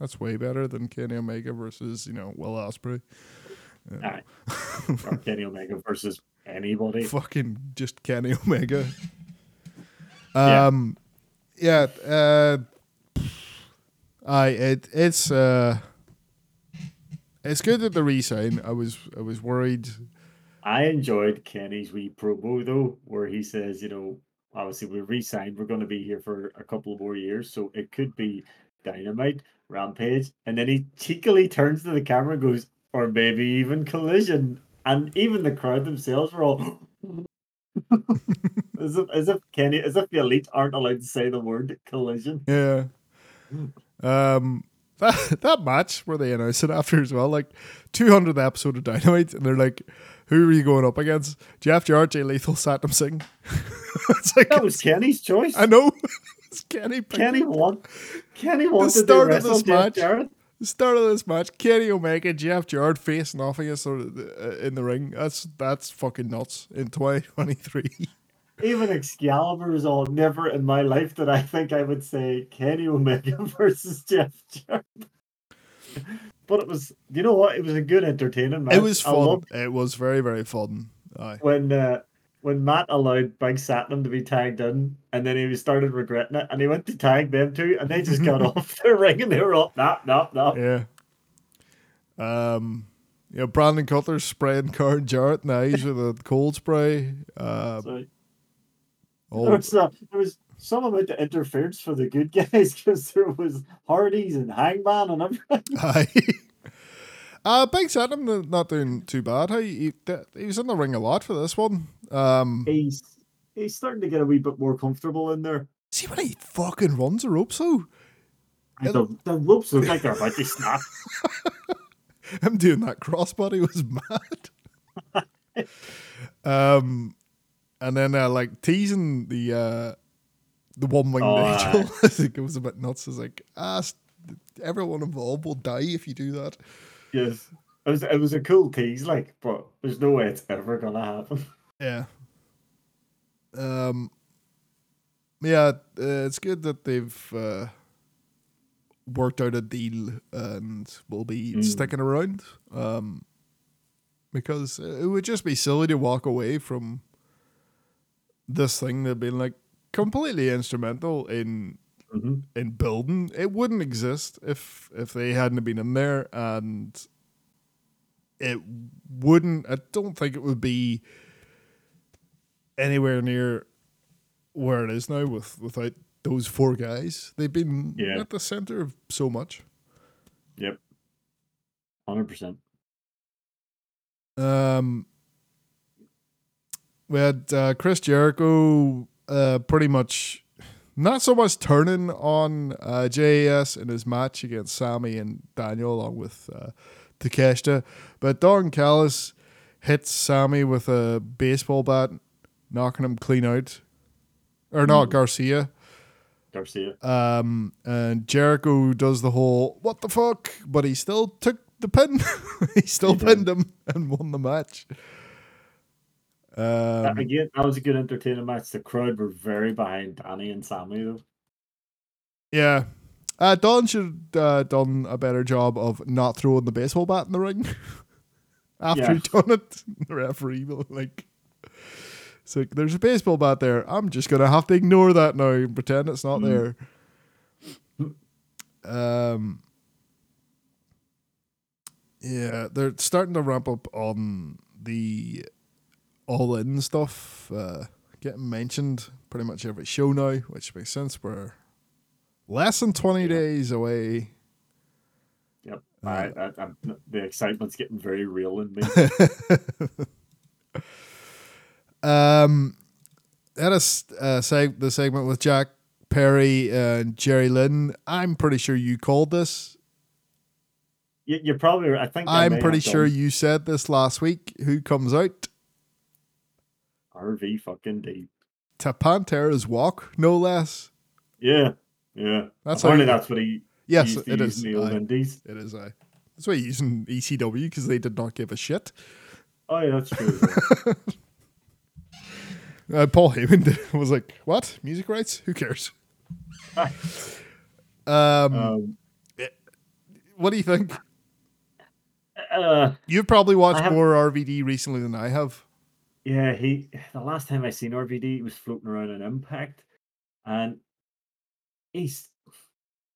That's way better than Kenny Omega versus, you know, Will Ospreay. Or Kenny Omega versus anybody. Fucking just Kenny Omega. Yeah. Um yeah, uh I it it's uh it's good that the resign. I was I was worried. I enjoyed Kenny's wee promo though, where he says, you know, obviously we re-signed, we're going to be here for a couple of more years, so it could be Dynamite, Rampage, and then he cheekily turns to the camera and goes, or maybe even Collision, and even the crowd themselves were all. as if, as if Kenny, as if the elite aren't allowed to say the word collision. Yeah. Um that that match where they announced it after as well, like 200th episode of Dynamite, and they're like, "Who are you going up against? Jeff Jarrett, Jay Lethal, Satnam Singh." it's like That was Kenny's choice. I know. it's Kenny. Kenny want Kenny wanted to start of this match. Jarrett. The start of this match, Kenny Omega, Jeff Jarrett facing off against uh, in the ring. That's that's fucking nuts in 2023. Even Excalibur was all never in my life that I think I would say Kenny Omega versus Jeff Jarrett. But it was, you know what? It was a good entertaining match. it was fun. loved It was very very fun. Aye. when uh, when Matt allowed Big Satnam to be tagged in, and then he started regretting it, and he went to tag them too, and they just got off the ring, and they were all nah, nah, nah. Yeah. Um, you know, Brandon Cutler spraying Karen Jarrett in the eyes with a cold spray. Uh, So there was uh, there was some amount of interference for the good guys because there was Hardys and Hangman and everything. aye. uh, Big Satnam not doing too bad. He, he was in the ring a lot for this one. Um, He's he's starting to get a wee bit more comfortable in there. see when he fucking runs the ropes though. Yeah, The, the ropes look like they're about to snap. Him doing that crossbody was mad. um, and then uh, like teasing the uh, the one winged Oh, angel. I think it was a bit nuts. It's like ah, everyone involved will die if you do that. Yes, it was it was a cool tease, like, but there's no way it's ever gonna happen. Yeah. Um. Yeah, uh, it's good that they've uh, worked out a deal and will be Mm. sticking around. Um, because it would just be silly to walk away from this thing that been like completely instrumental in hmm in building. It wouldn't exist if if they hadn't been in there, and it wouldn't. I don't think it would be anywhere near where it is now with without those four guys. They've been Yeah. at the center of so much. Yep, hundred percent. Um, we had uh, Chris Jericho uh, pretty much not so much turning on uh, JAS in his match against Sammy and Daniel along with uh, Takeshita, but Don Callis hits Sammy with a baseball bat, knocking him clean out. Or not, Garcia. Garcia. Um, and Jericho does the whole what the fuck, but he still took the pin. he still He did. pinned him and won the match. That- Um, Again, that was a good entertaining match. The crowd were very behind Danny and Sammy though. yeah, uh, Don should uh, done a better job of not throwing the baseball bat in the ring after Yeah. he done it. The referee will like. It's like there's a baseball bat there. I'm just gonna have to ignore that now and pretend it's not Mm. there. Um. Yeah, they're starting to ramp up on the all in stuff. Uh, getting mentioned pretty much every show now, which makes sense. We're less than twenty Yeah. days away. Yep. Uh, I, I, I'm, the excitement's getting very real in me. Um, had a s- uh, seg- the segment with Jack Perry and Jerry Lynn. I'm pretty sure you called this. you, you're probably. I think I I'm pretty sure done you said this last week. Who comes out RV fucking deep. to Pantera's walk, no less. Yeah, yeah. That's Apparently that's what he. Yes, it in the old Aye, Indies. it is. I. That's why you're using ECW because they did not give a shit. Oh yeah, that's true. Uh, Paul Heyman did- was like, "What music rights? Who cares?" Um, um, what do you think? uh, You've probably watched more RVD recently than I have. Yeah, he. The last time I seen RVD, he was floating around in Impact, and he's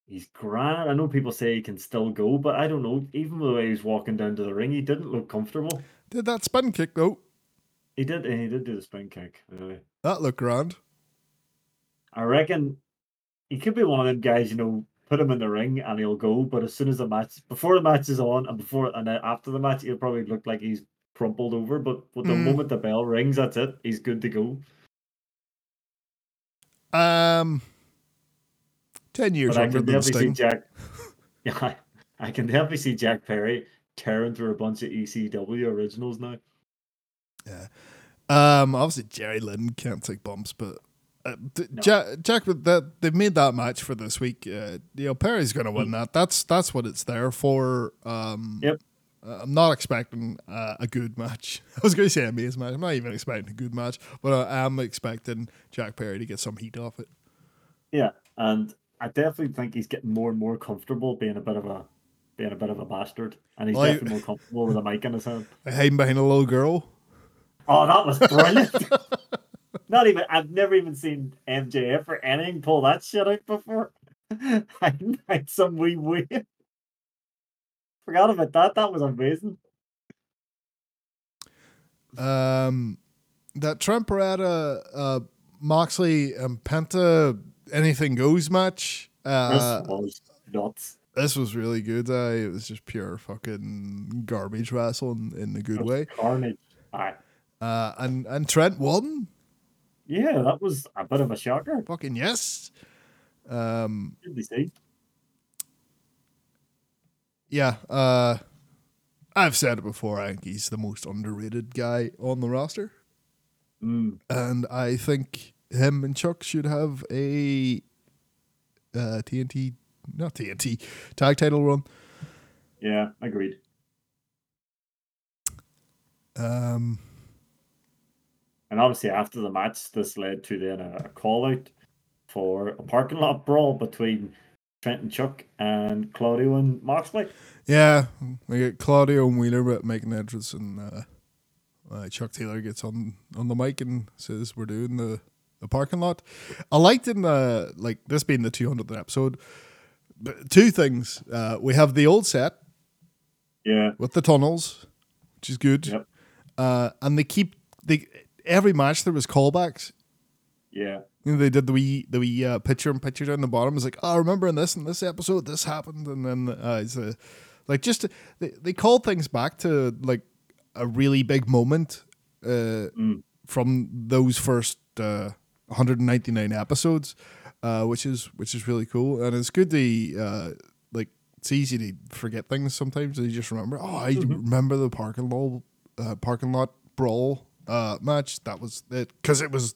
he's grand. I know people say he can still go, but I don't know. Even the way he was walking down to the ring, he didn't look comfortable. Did that spin kick though? He did. He did do the spin kick. Uh, That looked grand. I reckon he could be one of them guys. You know, put him in the ring and he'll go. But as soon as the match, before the match is on, and before and after the match, he'll probably look like he's crumpled over. But with the Mm. moment the bell rings, that's it. He's good to go. Um, ten years But I can definitely see Jack. Yeah, I, I can definitely see Jack Perry tearing through a bunch of ECW originals now. Yeah. Um, obviously Jerry Lynn can't take bumps, but uh, th- No. Jack, Jack, that they've made that match for this week. Uh, you know, Perry's going to win that. That's that's what it's there for. Um, Yep. Uh, I'm not expecting uh, a good match. I was going to say a amazing match. I'm not even expecting a good match, but I am expecting Jack Perry to get some heat off it. Yeah, and I definitely think he's getting more and more comfortable being a bit of a being a bit of a bastard, and he's Well, definitely more comfortable with a mic in his hand. Hiding behind a little girl. Oh, that was brilliant! Not even I've never even seen MJF or anything pull that shit out before. I had some wee wee. Forgot about that. That was amazing. Um, that Trent Beretta, uh, Moxley, and Penta anything goes match. Uh, this was nuts. this was really good. Uh, it was just pure fucking garbage wrestling in a good way. Carnage. Aye. Uh, and and Trent won. Yeah, that was a bit of a shocker. Fucking yes. Um, Did they see? Yeah. Uh, I've said it before. I think he's the most underrated guy on the roster, Mm, and I think him and Chuck should have a uh, TNT, not TNT, tag title run. yeah, agreed. Um, And obviously, after the match, this led to then a, a call out for a parking lot brawl between Trent and Chuck and Claudio and Moxley. yeah, we get Claudio and Wheeler Yuta making an entrance, and uh, uh, Chuck Taylor gets on on the mic and says, "We're doing the the parking lot." I liked in the like this being the 200th episode. But two things: uh, we have the old set Yeah, with the tunnels, which is good, Yep. uh, and they keep they every match there was callbacks. Yeah, You know, they did the wee the wee uh, picture and picture down the bottom. It's like, oh, remember in this in this episode this happened, and then uh, it's a, like just they they call things back to like a really big moment uh, Mm. from those first uh, 199 episodes, uh, which is which is really cool, and it's good to uh, like it's easy to forget things sometimes. You just remember, oh, I remember the parking lot uh, parking lot brawl uh, match. That was it because it was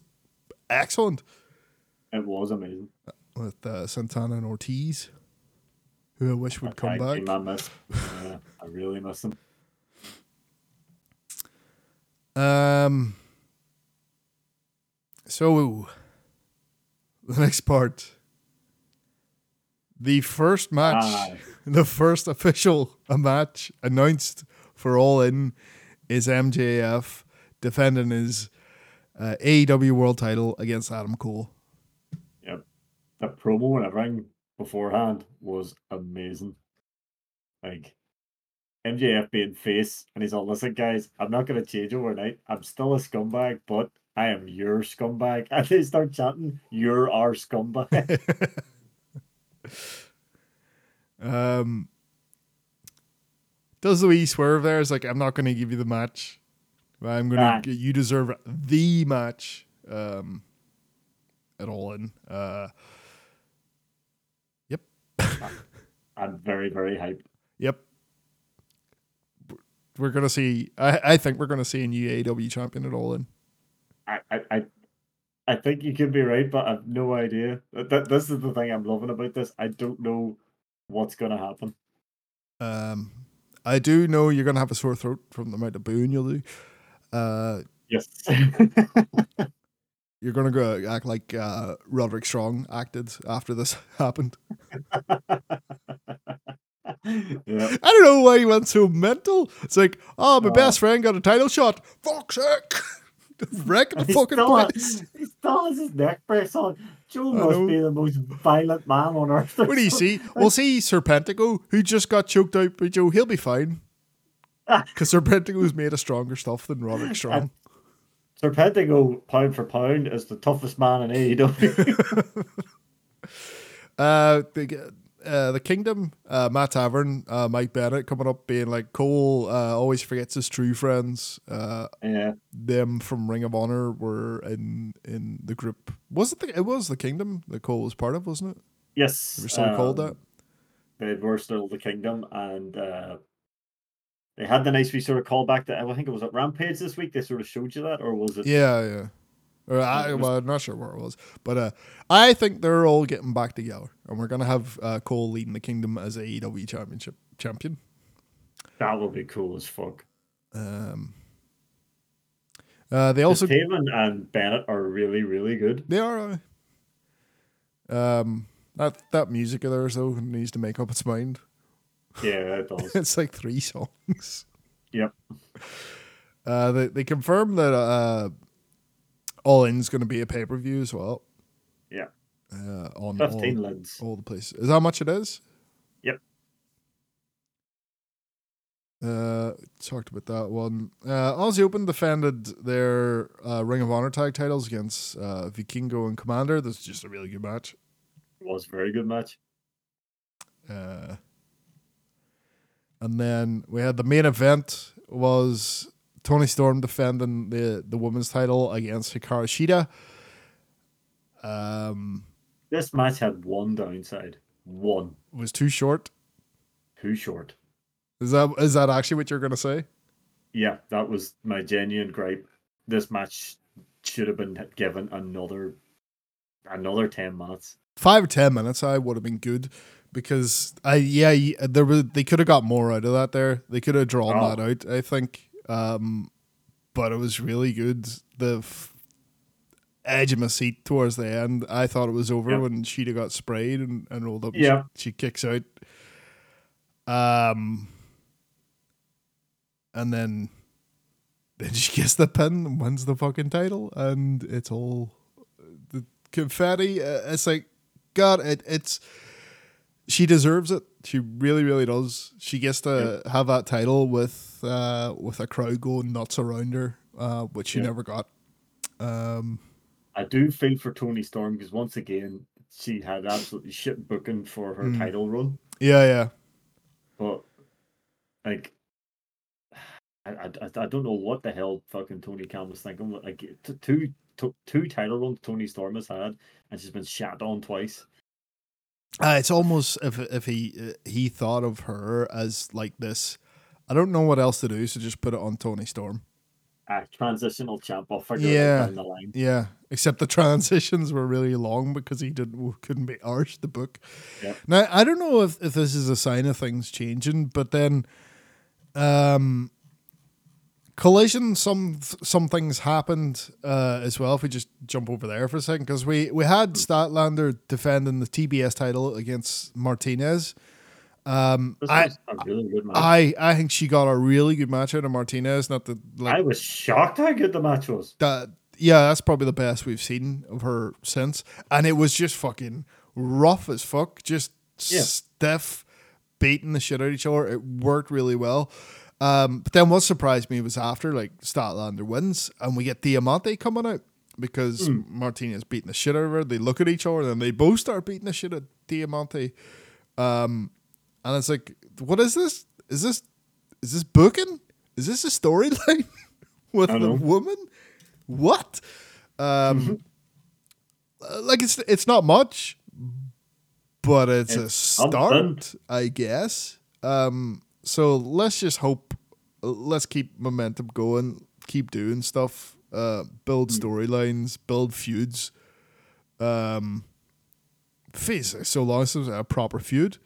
excellent it was amazing. with uh, Santana and Ortiz, who I wish would come back. I miss. Yeah, I really miss them. Um. So, the next part, the first match, Aye. the first official match announced for All In is MJF defending his uh, AEW World Title against Adam Cole. Yep. The promo and everything beforehand was amazing. Like MJF being face, and he's all, listen, guys, I'm not going to change overnight. I'm still a scumbag, but I am your scumbag. And they start chanting, You're our scumbag. Um, does the wee swerve there? Is like, I'm not going to give you the match. I'm going Aye. to. You deserve the match. Um, at all in. Uh, yep, I'm very, very hyped. yep. We're gonna see. I, I think we're gonna see a new AEW champion at all in. I, I, I, think you could be right, but I've no idea. Th- th- This is the thing I'm loving about this. I don't know what's going to happen. Um, I do know you're gonna have a sore throat from the amount of booing you'll do. Uh, Yes. you're gonna go act like uh, Roderick Strong acted after this happened. yeah. I don't know why he went so mental. It's like, oh, my Uh, best friend got a title shot. Fuck's sake. Wrecking the fucking still, has, place. he still has his neck brace on. Joe I must know. be the most violent man on earth. What do you see? We'll see Serpentico, who just got choked out by Joe. He'll be fine. Because Serpentico's made of stronger stuff than Roderick Strong. Serpentico, pound for pound, is the toughest man in AEW. Uh, the, uh, the Kingdom, uh, Matt Taven, uh, Mike Bennett coming up being like, Cole uh, always forgets his true friends. Uh, yeah. them from Ring of Honor were in in the group. Was it the, it was the Kingdom that Cole was part of, wasn't it? Yes. They were still called um, that. they were still the kingdom, and uh, they had the nice wee sort of callback to I think it was at Rampage this week. They sort of showed you that, or was it? Yeah, yeah. Or I, well, I'm not sure where it was, but uh, I think they're all getting back together, and we're gonna have uh, Cole leading the kingdom as AEW Championship champion. That would be cool as fuck. Um, uh, they Also, also Taven and Bennett are really, really good. they are. Uh, um, that that music of theirs though needs to make up its mind. Yeah, it does. it's like three songs. yep. Uh, they they confirmed that uh, All In's going to be a pay per view as well. Yeah. Uh, on Fifteen all, lids. all the places. Is that how much it is? Yep. Uh, talked about that one. Uh, Aussie Open defended their uh, Ring of Honor tag titles against uh, Vikingo and Komander. This is just a really good match. It was a very good match. Uh, and then we had the main event was Toni Storm defending the the women's title against Hikaru Shida. Um, This match had one downside. One. was too short. Too short. Is that is that actually what you're gonna say? Yeah, that was my genuine gripe. This match should have been given another another ten minutes. Five or ten minutes, I would have been good because I yeah there was they could have got more out of that there. They could have drawn Oh. that out. I think, um, but it was really good. The f- edge of my seat towards the end. I thought it was over Yep. when Shida got sprayed and, and rolled up. Yeah. she, she kicks out. Um, and then then she gets the pin and wins the fucking title, and it's all the confetti. Uh, it's like God, it, it's she deserves it. She really, really does. She gets to have that title with uh, with a crowd going nuts around her, uh, which she Yeah. never got. Um, I do feel for Toni Storm because once again she had absolutely shit booking for her Mm. title run. yeah, yeah. But like, I, I, I- don't know what the hell fucking Tony Khan was thinking. Like t- two two two title runs Toni Storm has had, and she's been shat on twice. Uh, it's almost if if he uh, he thought of her as like this. I don't know what else to do, so just put it on Toni Storm. A transitional champ. I'll Yeah. down the line. Yeah, except the transitions were really long because he didn't couldn't be arsed the book. Yep. Now I don't know if, if this is a sign of things changing, but then, um, collision some some things happened uh, as well. If we just jump over there for a second, because we we had Statlander defending the TBS title against Martinez. Um, I. really. I, I think she got a really good match out of Martinez. Not that like I was shocked how good the match was. that yeah, that's probably the best we've seen of her since. And it was just fucking rough as fuck, just Yeah. stiff, beating the shit out of each other. It worked really well. Um, but then what surprised me was after like Statlander wins and we get Diamante coming out because Hmm. Martinez beating the shit out of her. They look at each other and they both start beating the shit out of Diamante. Um, and it's like, what is this? Is this is this booking? Is this a storyline with the woman? What? Um, uh, like it's it's not much, but it's, a start, something. I guess. Um, so let's just hope. uh, Let's keep momentum going. Keep doing stuff. Uh, build Hmm. storylines. Build feuds. Um, face so long since a proper feud.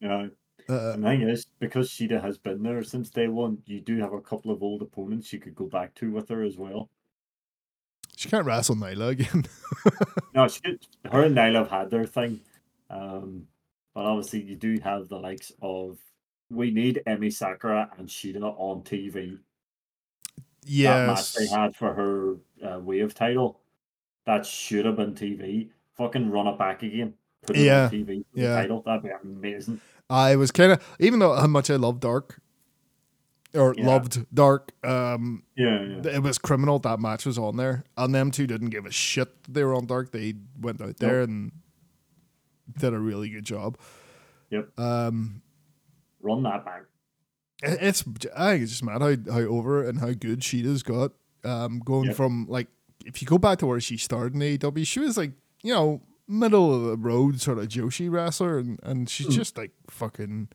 Yeah. Uh, And the thing is, because Shida has been there since day one, you do have a couple of old opponents you could go back to with her as well. she can't wrestle Nyla again. No, she could, her and Nyla have had their thing. Um, but obviously, you do have the likes of we need Emi Sakura and Shida on TV. That match they had for her uh, Wave title, that should have been TV. Fucking run it back again. Put it Yeah, on TV yeah. the title. That'd be amazing. I was kind of, even though how much I love Dark, or Yeah. loved Dark, um, Yeah, yeah. it was criminal that match was on there, and them two didn't give a shit that they were on Dark. They went out there and did a really good job. Yep. Um, Run that back. it's I think it's just mad how how over and how good Shida's got. Um, going Yep. from like if you go back to where she started in AEW, she was like you know middle of the road sort of Joshi wrestler, and and she's Hmm. just like fucking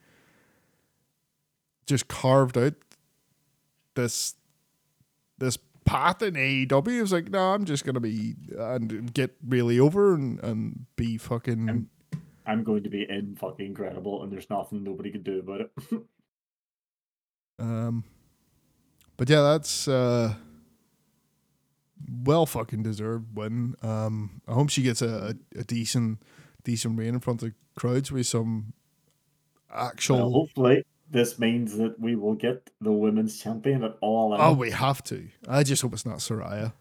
just carved out this this path in AEW. It was like, no, I'm just gonna be and get really over and and be fucking. I'm going to be in fucking incredible, and there's nothing nobody can do about it. Um, but yeah, that's uh, well fucking deserved win. Um, I hope she gets a, a, decent decent reign in front of crowds with some Well, actual. hopefully, this means that we will get the women's champion at all. oh, we have to. I just hope it's not Saraya.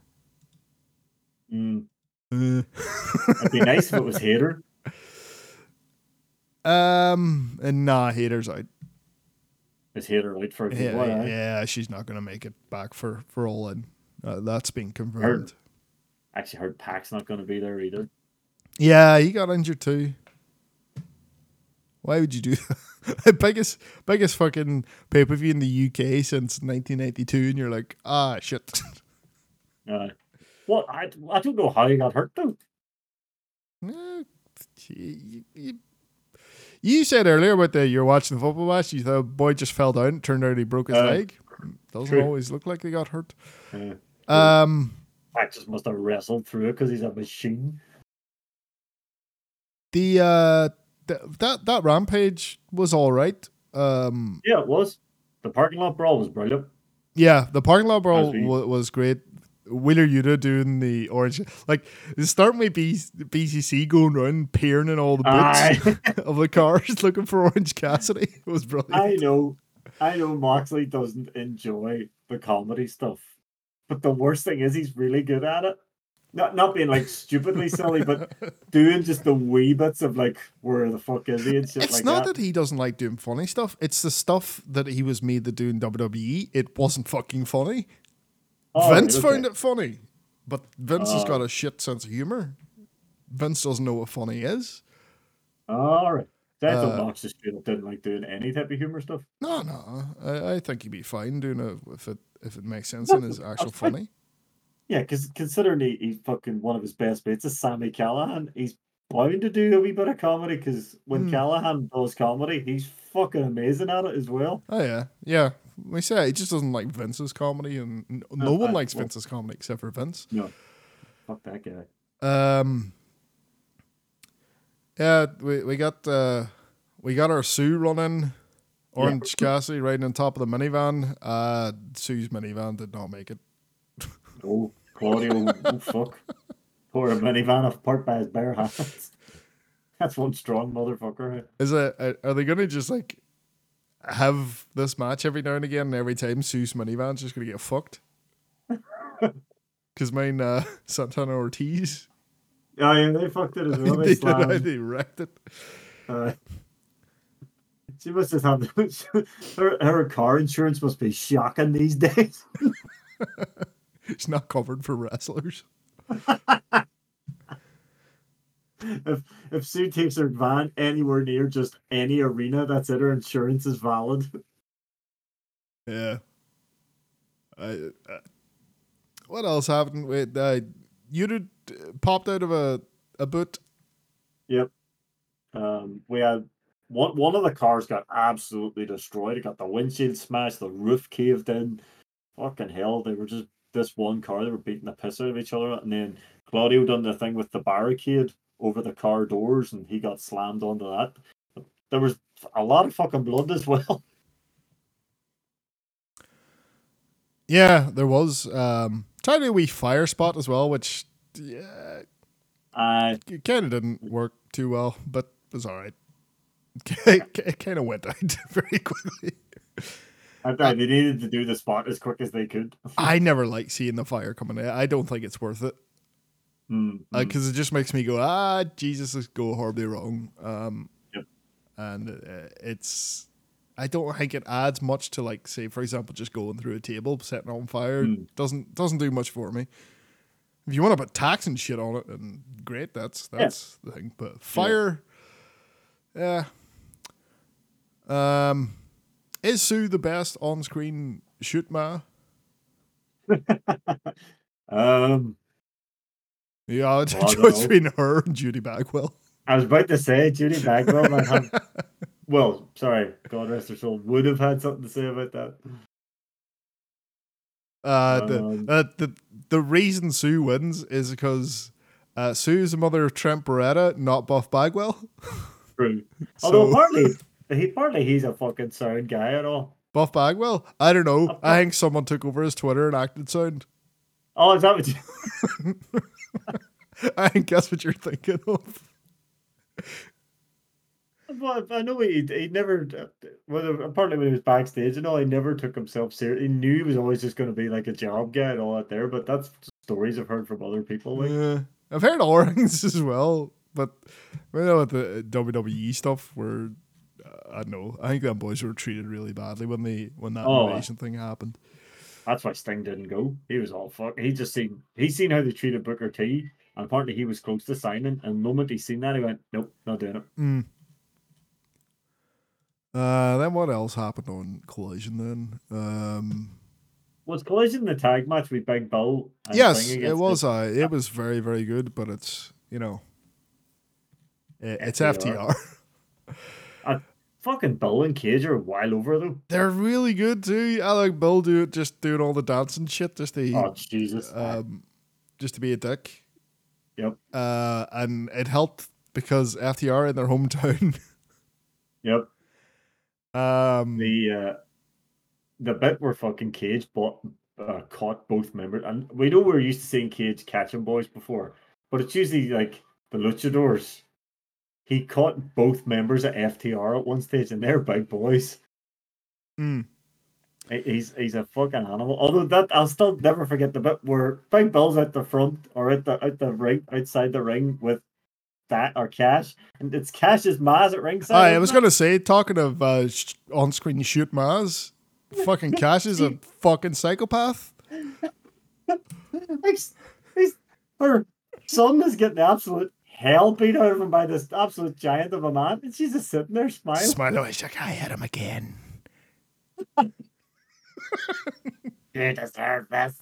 Mm, Uh, it'd be nice if it was Hayter. Um, and nah, Hayter's out. Is Hayter late for a good Yeah, while, eh? yeah, she's not gonna make it back for for all in. Uh, that's been confirmed. Actually, heard Pac's not going to be there either. Yeah, he got injured too. Why would you do that? biggest biggest fucking pay per view in the UK since 1992, and you're like, ah, shit. Uh, what? I, I don't know how he got hurt though. You, you- you said earlier about the you're watching the football match. You thought boy just fell down. Turned out he broke his Uh, leg. Doesn't true. always look like they got hurt. Uh, Um, Pac just must have wrestled through it because he's a machine. the uh, th- that that rampage was all right. Um, Yeah, it was. The parking lot brawl was brilliant. Yeah, the parking lot brawl As we- wa- was great. Wheeler Yuta doing the orange, like it's starting with B- BCC going around peering in all the boots of the cars looking for Orange Cassidy. It was brilliant. I know, I know Moxley doesn't enjoy the comedy stuff, but the worst thing is he's really good at it. Not not being like stupidly silly, but doing just the wee bits of like where the fuck is he and shit it's like not that. that. he doesn't like doing funny stuff. It's the stuff that he was made to do in WWE. It wasn't fucking funny. Oh, Vince okay. found it funny, but Vince has Oh. got a shit sense of humor. Vince doesn't know what funny is. All right. That's Uh, uh, Mox just straight didn't like doing any type of humor stuff. No, no, I, I think he'd be fine doing it if it if it makes sense and is actual funny. Yeah, because considering he, he's fucking one of his best mates is Sami Callihan, he's bound to do a wee bit of comedy because when Hmm. Callahan does comedy, he's fucking amazing at it as well. Oh yeah, yeah. We say he just doesn't like Vince's comedy, and n- no Uh, one uh, likes well- Vince's comedy except for Vince. No, fuck that guy. Um, yeah, we we got uh, we got our Sue running, Orange Cassidy riding on top of the minivan. Uh, Sue's minivan did not make it. Oh, Claudio, oh fuck. Poor a minivan apart by his bare hands. That's one strong motherfucker. Is it? Are are they gonna just like have this match every now and again, and every time Sue's minivan's just gonna get fucked? Because mine, uh, Santana Ortiz, Oh yeah, they fucked it as well. They they, they wrecked it. Uh, she must have her, her car insurance must be shocking these days. It's not covered for wrestlers. if if Sue takes her van anywhere near just any arena, that's it. Her insurance is valid. Yeah. I, uh, what else happened with uh, you did popped out of a a boot? Yep. Um, we had one one of the cars got absolutely destroyed. It got the windshield smashed, the roof caved in. Fucking hell, they were just this one car. They were beating the piss out of each other, and then Claudio done the thing with the barricade over the car doors, and he got slammed onto that. There was a lot of fucking blood as well. Yeah, there was um tiny wee fire spot as well, which yeah, Uh, kind of didn't work too well, but was all right. it kind of went out very quickly. I thought they needed to do the spot as quick as they could. I never like seeing the fire coming in. I don't think it's worth it Mm, mm. because it just makes me go, ah, Jesus, this go horribly wrong. Um, Yep. and uh, it's, I don't think it adds much to like, say, for example, just going through a table, setting on fire. Mm. Doesn't doesn't do much for me. If you want to put tax and shit on it, and great, that's that's the thing. But fire, yeah. Um, is Sue the best on-screen shoot ma? Um, Yeah, it's a Well, choice between her and Judy Bagwell. I was about to say Judy Bagwell might have. Well, sorry, God rest her soul, would have had something to say about that. Uh, the, Um, uh, the the reason Sue wins is because uh, Sue's the mother of Trent Beretta, not Buff Bagwell. True. Although So partly he partly he's a fucking sound guy at all. Buff Bagwell, I don't know. I think someone took over his Twitter and acted sound. Oh, is that what you? I that's what you're thinking of. Well, I know he he never. Well, apparently when he was backstage and all, he never took himself seriously. He knew he was always just going to be like a job guy and all that there. But that's stories I've heard from other people. Like, Yeah. I've heard all things as well, but I know with the WWE stuff, where uh, I don't know, I think them boys were treated really badly when they when that Oh. invasion thing happened. That's why Sting didn't go. He was all fuck. He just seen he seen how they treated Booker T, and apparently he was close to signing. And the moment he seen that, he went, "Nope, not doing it." Mm. Uh, then what else happened on Collision? Then, um, Was Collision the tag match with Big Bill? and yes, it was. the- Uh, it was very very good, but it's you know, it, it's FTR. FTR. fucking Bill and Cage are wild over them. They're really good too. I like Bill do it, just doing all the dancing shit, just to Oh Jesus! um, just to be a dick. yep, uh, and it helped because FTR in their hometown. yep. um, the uh, the bit where fucking Cage bought, uh, caught both members, and we know we're used to seeing Cage catching boys before, but it's usually like the luchadors. He caught both members of FTR at one stage, and they're big boys. mm, He's he's a fucking animal. Although that I'll still never forget the bit where Big Bill's at the front or at the out the ring outside the ring with that or Cash, and it's Cash's Maz at ringside. I isn't was it? gonna say, talking of uh, sh- on-screen shoot Maz, fucking Cash is a fucking psychopath. Like, he's, her son is getting the absolute hell beat out of him by this absolute giant of a man, and she's just sitting there smiling. Smile away, she's like, I hit him again. You deserve this.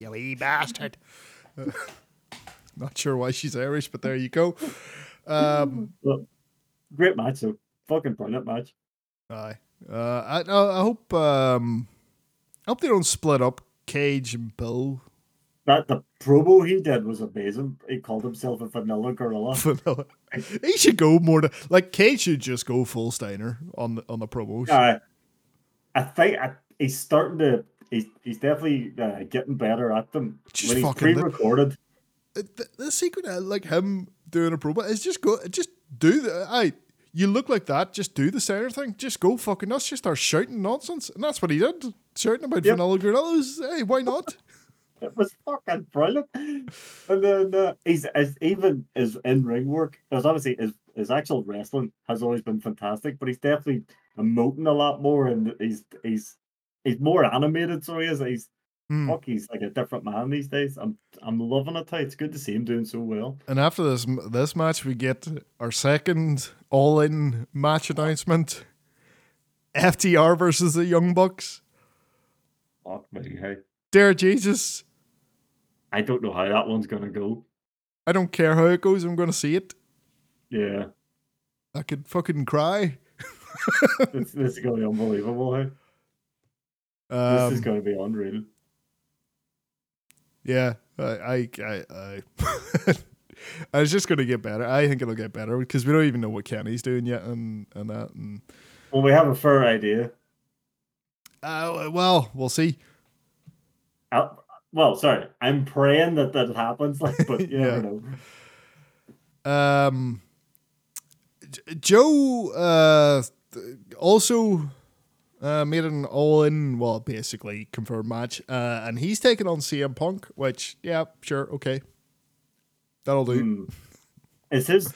You wee bastard. Not sure why she's Irish, but there you go. Um, Look, great match, though. Fucking brilliant match. aye. Uh, I, I I hope um, I hope they don't split up Cage and Bill. That the promo he did was amazing. He called himself a vanilla gorilla. Vanilla. he should go more to like Cage should just go full Steiner on the on the promos. Uh, I think I, he's starting to. He's, he's definitely uh, getting better at them. Just when he's pre-recorded. the, the secret of like him doing a promo is just go just do the I you look like that just do the center thing just go fucking nuts just start shouting nonsense and that's what he did shouting about Yep. vanilla gorillas hey why not It was fucking brilliant. And then uh, he's as even his in ring work, because obviously his, his actual wrestling has always been fantastic, but he's definitely emoting a lot more and he's he's he's more animated, so he is. He's Hmm. fuck, he's like a different man these days. I'm I'm loving it. It's good to see him doing so well. and after this this match we get our second all in match announcement FTR versus the Young Bucks Fuck me, hey. dear Jesus I don't know how that one's gonna go. I don't care how it goes I'm gonna see it Yeah. I could fucking cry this, this is gonna be unbelievable, hey. um, This is gonna be unreal. Yeah, I, I, I, I, I was just gonna get better. I think it'll get better because we don't even know what Kenny's doing yet, and and that. And Well, we have a fair idea. uh, well, we'll see. Uh, well, sorry, I'm praying that that happens. Like, but you Yeah. never know. Um, Joe uh also uh made an all-in, well, basically confirmed match, uh, and he's taking on CM Punk, which yeah, sure, okay, that'll do. Hmm. Is his?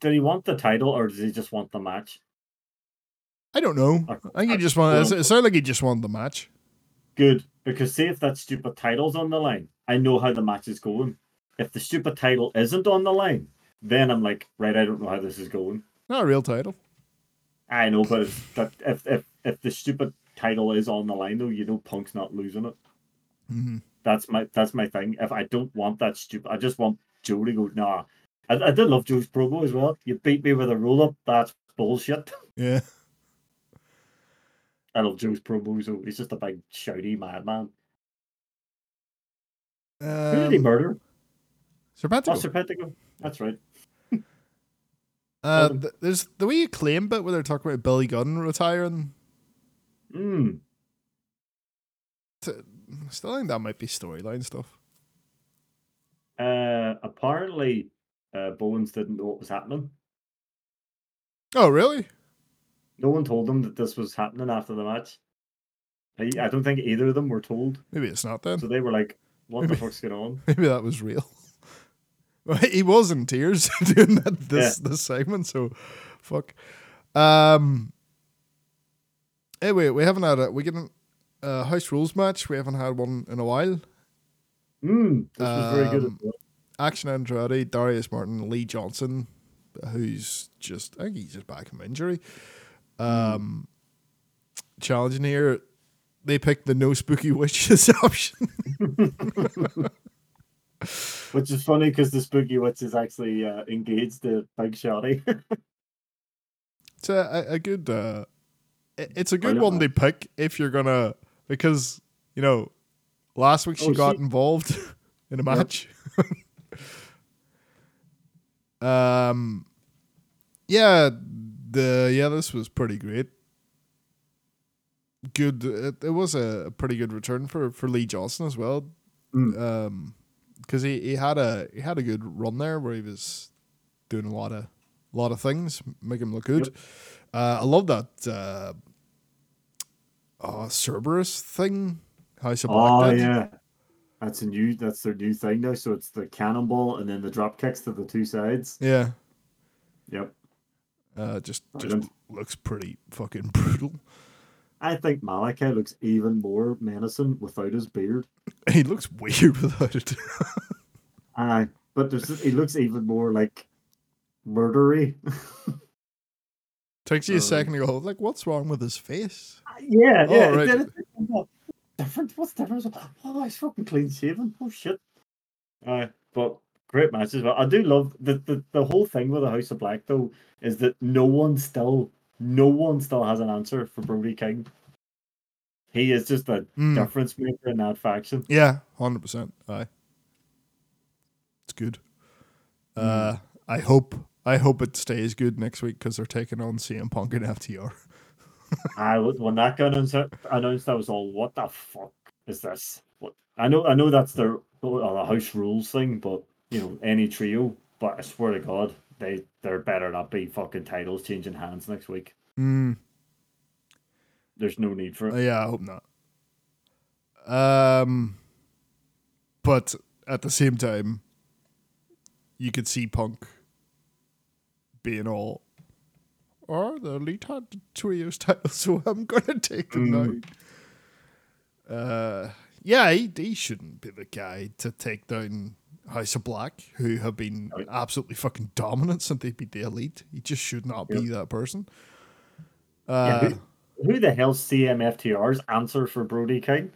Did he want the title or does he just want the match? I don't know. I think he just wanted. It sounded like he just wanted the match. Good, because see if that stupid title's on the line, I know how the match is going. If the stupid title isn't on the line, then I'm like, right, I don't know how this is going. Not a real title. I know, but if that if if if the stupid title is on the line though, you know Punk's not losing it. Mhm. That's my that's my thing. If I don't want that stupid, I just want Joe to go. Nah, I, I did love Joe's promo as well. You beat me with a roll up. That's bullshit. Yeah. I love Joe's promo. So he's just a big shouty madman. Who did he Um, murder? Serpentico. Oh, Serpentico. That's right. Uh, Um, th- there's the wee claim bit where they're talking about Billy Gunn retiring. Mm. To, still think that might be storyline stuff. Uh, apparently, uh, Bowens didn't know what was happening. Oh, really? No one told them that this was happening after the match. I, I don't think either of them were told. Maybe it's not then. So they were like, "What the fuck's going on?" Maybe that was real. Well, he was in tears doing that this this segment, so fuck. Um. Anyway, we haven't had a we get a house rules match. We haven't had one in a while. Mm, this was very good. Um. Action Andretti, Darius Martin, Lee Johnson, who's just I think he's just back from injury. Um, challenging here, they picked the no spooky witches option. Which is funny because the spooky witch is actually uh, engaged to Big Shotty. It's a, a, good. Uh, it's a good one to pick if you're gonna because you know last week she Oh, got she- involved in a Yep. match. um, yeah, the yeah this was pretty great. Good. It, it was a, pretty good return for for Lee Johnson as well. Mm. Um, because he, he had a he had a good run there where he was doing a lot of lot of things, make him look good. Uh, I love that uh, oh, Cerberus thing. House of Black oh did. yeah, that's a new. That's their new thing now. So it's the cannonball and then the drop kicks to the two sides. yeah. Yep. Uh, just just looks pretty fucking brutal. I think Malachi looks even more menacing without his beard. He looks weird without it. Aye, but there's he looks even more like murdery. Takes you a second to go like, what's wrong with his face? yeah, Oh, yeah. right. different? What's different? Oh, he's fucking clean shaven. Oh shit. Aye, but great match as well. I do love the, the the whole thing with the House of Black though is that no one still no one still has an answer for Brody King. He is just a Mm. difference maker in that faction. Yeah, hundred percent. Aye, it's good. Uh, I hope I hope it stays good next week because they're taking on CM Punk and FTR. I was when that got announced, announced, I was all, "What the fuck is this?" What I know, I know that's their uh, the house rules thing, but you know, any trio. But I swear to God, they there better not be fucking titles changing hands next week. Mm, There's no need for it. yeah, I hope not. Um, but at the same time, you could see Punk being all, "Or the elite had the trios title, so I'm gonna take them Mm. now." Uh, yeah, he, he shouldn't be the guy to take down House of Black, who have been absolutely fucking dominant since they beat the elite. He just should not be that person. Yeah, Uh, who, who the hell's CMFTR's answer for Brody King?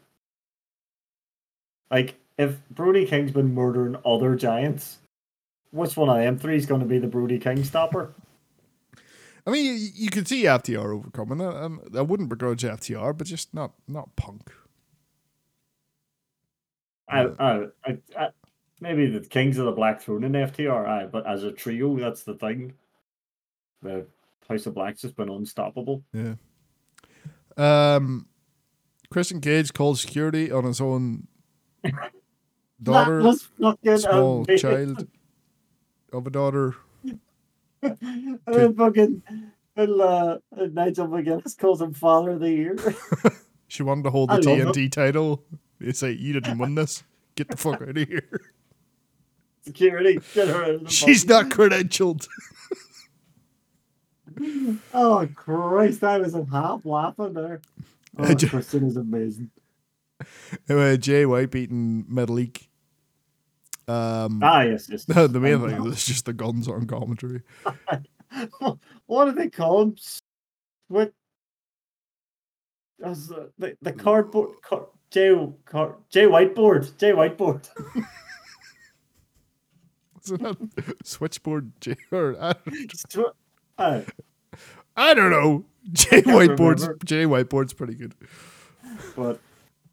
Like, if Brody King's been murdering other giants, which one of them three is going to be the Brody King stopper? I mean, you, you could see FTR overcoming it, and I wouldn't begrudge FTR, but just not not Punk. I, I, I, maybe the Kings of the Black Throne in FTR, aye, but as a trio, that's the thing. The House of Black's just been unstoppable. Yeah. Um, Christian Cage called security on his own daughter, that was fucking small amazing. child of a daughter. and then fucking and, uh, and Nigel McGuinness calls him Father of the Year. She wanted to hold the I TNT title. They say you didn't win this. Get the fuck out of here. Security, get her out of the She's not credentialed. Oh Christ, I was half laughing there. Oh, ju- is amazing. Anyway, Jay White beating Metalik. Um, Ah, yes, yes. No, the main thing is just the Gunns on commentary. what do they call him? What? Uh, the the cardboard car, Jay Car- Jay Whiteboard. Jay Whiteboard. Isn't that switchboard J or I, Sw- uh, I don't know. J whiteboard's remember. J whiteboard's pretty good. but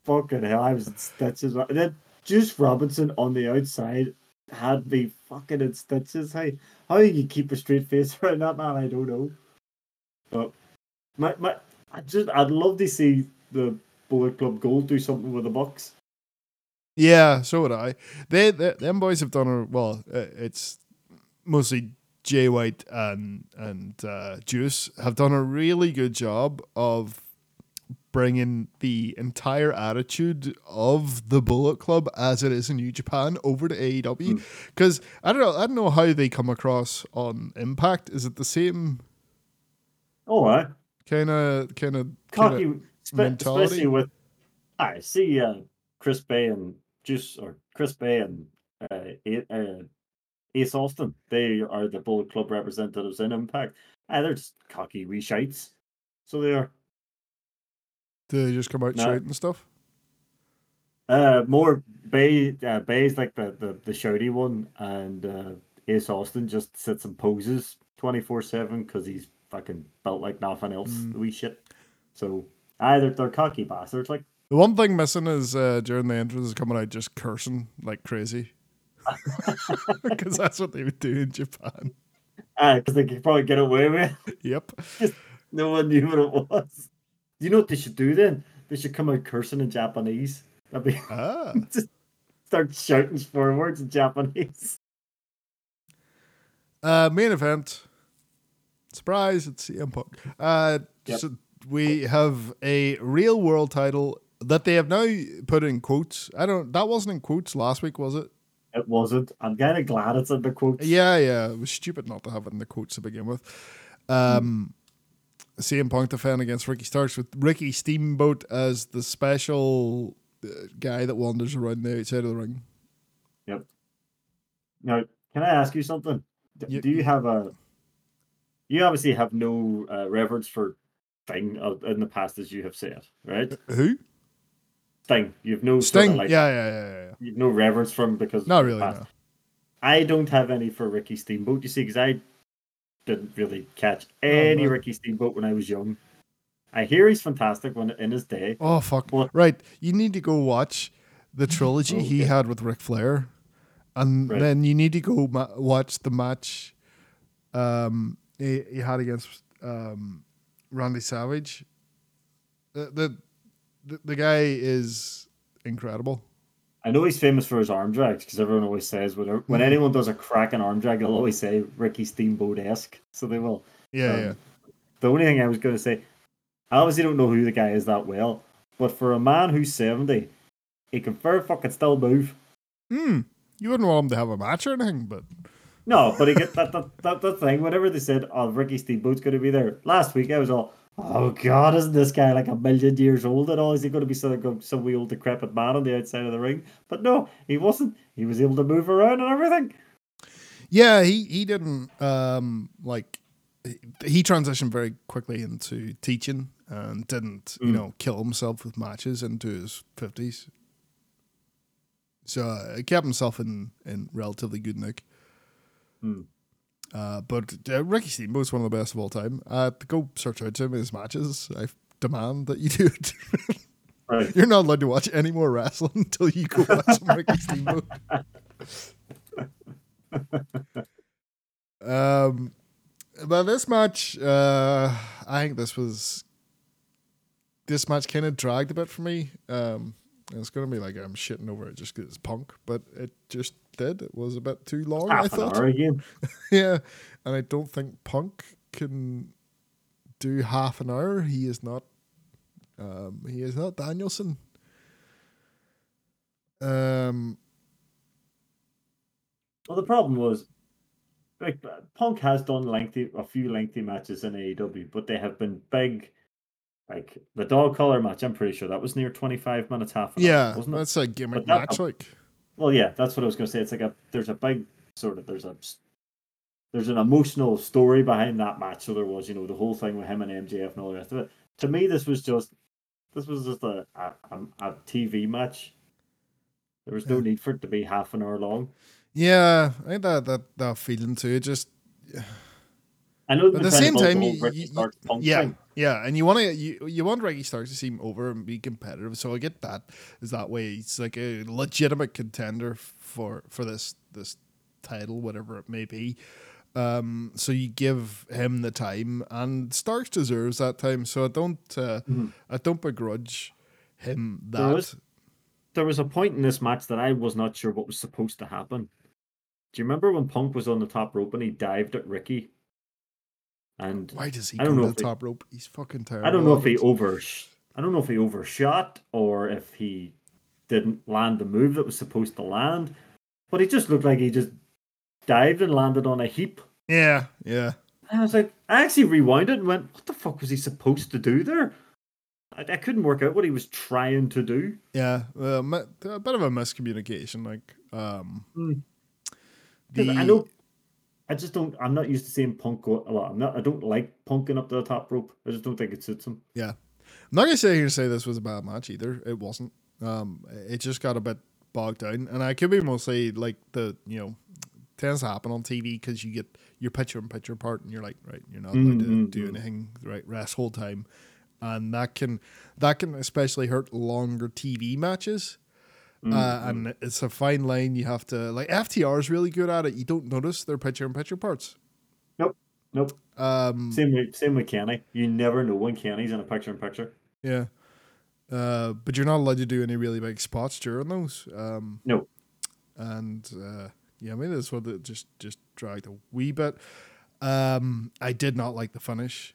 fucking hell, I was in stitches. Then Juice Robinson on the outside had me fucking in stitches. How how you keep a straight face around that man, I don't know. But my my, I just I'd love to see the Bullet Club Gold do something with the Bucks. Yeah, so would I. They, they them boys have done a well. Uh, it's mostly Jay White and and uh, Juice have done a really good job of bringing the entire attitude of the Bullet Club as it is in New Japan over to AEW. Because I don't know, I don't know how they come across on Impact. Is it the same Oh, I kind of kind of cocky, spe- mentality. especially with I see uh, Chris Bey and Juice or Chris Bey and uh, uh, Ace Austin. They are the Bullet Club representatives in Impact. Ah, they're just cocky wee shites. So they are. Do they just come out No. shouting stuff? Uh, more Bey. Uh, Bey's like the, the the shouty one, and uh, Ace Austin just sits and poses twenty four seven because he's fucking built like nothing else. Mm. The wee shit. So either they're cocky bastards. Like The one thing missing is uh, during the entrance is coming out just cursing like crazy. Because that's what they would do in Japan. because they could probably get away with. it. Yep. No one knew what it was. You know what they should do then? They should come out cursing in Japanese. That'd be Ah. just start shouting four words in Japanese. Uh, main event. Surprise! It's CM Punk. Uh, Yep. so we have a real world title that they have now put in quotes. I don't. That wasn't in quotes last week, was it? It wasn't. I'm kind of glad it's in the quotes. Yeah, yeah. It was stupid not to have it in the quotes to begin with. Um, CM Punk defend against Ricky Starks with Ricky Steamboat as the special uh, guy that wanders around the outside of the ring. Yep. Now, can I ask you something? D- Ye- Do you have a? You obviously have no uh, reverence for Sting uh, in the past, as you have said, right? Who? Sting. You have no sort of like, yeah, yeah, yeah, yeah, yeah. You have no reverence for him because Not of the really. past. No. I don't have any for Ricky Steamboat, you see, because I didn't really catch any no. Ricky Steamboat when I was young. I hear he's fantastic when in his day. Oh fuck! What? Right, you need to go watch the trilogy he had with Ric Flair, and Right. then you need to go ma- watch the match um, he, he had against um, Randy Savage. The, the the the guy is incredible. I know he's famous for his arm drags because everyone always says whenever, when Mhm. anyone does a cracking arm drag, they'll always say Ricky Steamboat esque. So they will. Yeah, Um, yeah. The only thing I was going to say, I obviously don't know who the guy is that well, but for a man who's 70, he can fair fucking still move. Hmm. You wouldn't want him to have a match or anything, but No, but he get that, that that that thing. Whenever they said, "Oh, Ricky Steamboat's going to be there," last week I was all, "Oh God, isn't this guy like a million years old at all? Is he going to be some some wee old decrepit man on the outside of the ring?" But no, he wasn't. He was able to move around and everything. yeah, he he didn't um like he- transitioned very quickly into teaching and didn't you Mm. know kill himself with matches into his fifties. So uh, he kept himself in in relatively good nick. Hmm. Uh, but uh, Ricky Steamboat's one of the best of all time. Uh, go search out some of his matches. I demand that you do it. Right. You're not allowed to watch any more wrestling until you go watch some Ricky Steamboat. um, but this match, uh, I think this was this match kind of dragged a bit for me. Um, and it's gonna be like I'm shitting over it just because it's punk, but it just did. It was a bit too long. I Half an thought. hour again. Yeah, and I don't think Punk can do half an hour. He is not. Um, he is not Danielson. Um, Well, the problem was, like, Punk has done lengthy, a few lengthy matches in AEW, but they have been big. Like the dog collar match, I'm pretty sure that was near 25 minutes, half an hour, yeah, it? that's a gimmick that- match. Like, Well, yeah, that's what I was going to say. It's like a there's a big sort of there's a there's an emotional story behind that match. So there was, you know, the whole thing with him and MJF and all the rest of it. To me, this was just This was just a a, a, a TV match. There was no Yeah. need for it to be half an hour long. Yeah, I had that that that feeling too. It just I know But at the same time, you, you- yeah, thing. yeah, and you want to you, you want Ricky Starks to seem over and be competitive. So I get that is that way. He's like a legitimate contender for for this this title, whatever it may be. Um, so you give him the time, and Starks deserves that time. So I don't uh, Mhm. I don't begrudge him There that. was- There was a point in this match that I was not sure what was supposed to happen. Do you remember when Punk was on the top rope and he dived at Ricky? And Why does he I don't to know the if he- top rope? He's fucking terrible. I don't know if he over I don't know if he overshot or if he didn't land the move that was supposed to land. But he just looked like he just dived and landed on a heap. Yeah, yeah. And I was like, I actually rewound it and went, what the fuck was he supposed to do there? I, I couldn't work out what he was trying to do. Yeah, uh, a bit of a miscommunication. Like, um, Mm. 'Cause the, I know I just don't I'm not used to seeing Punk go a lot. I'm not I don't like punking up to the top rope. I just don't think it suits him. Yeah, I'm not gonna sit here and say this was a bad match either. It wasn't. Um, it just got a bit bogged down, and I could be mostly like the you know tends to happen on TV because you get your picture in picture part, and you're like, right, you're not allowed to Mm, mm, do mm. anything right rest whole time, and that can that can especially hurt longer TV matches. Mm, Uh, and it's a fine line you have to like. FTR is really good at it. You don't notice their picture in picture parts. Nope. Nope. Um, Same with same with Kenny. You never know when Kenny's in a picture in picture. Yeah. Uh, but you're not allowed to do any really big spots during those. Um, No. And uh, yeah, maybe that's what it just just dragged a wee bit. Um, I did not like the finish.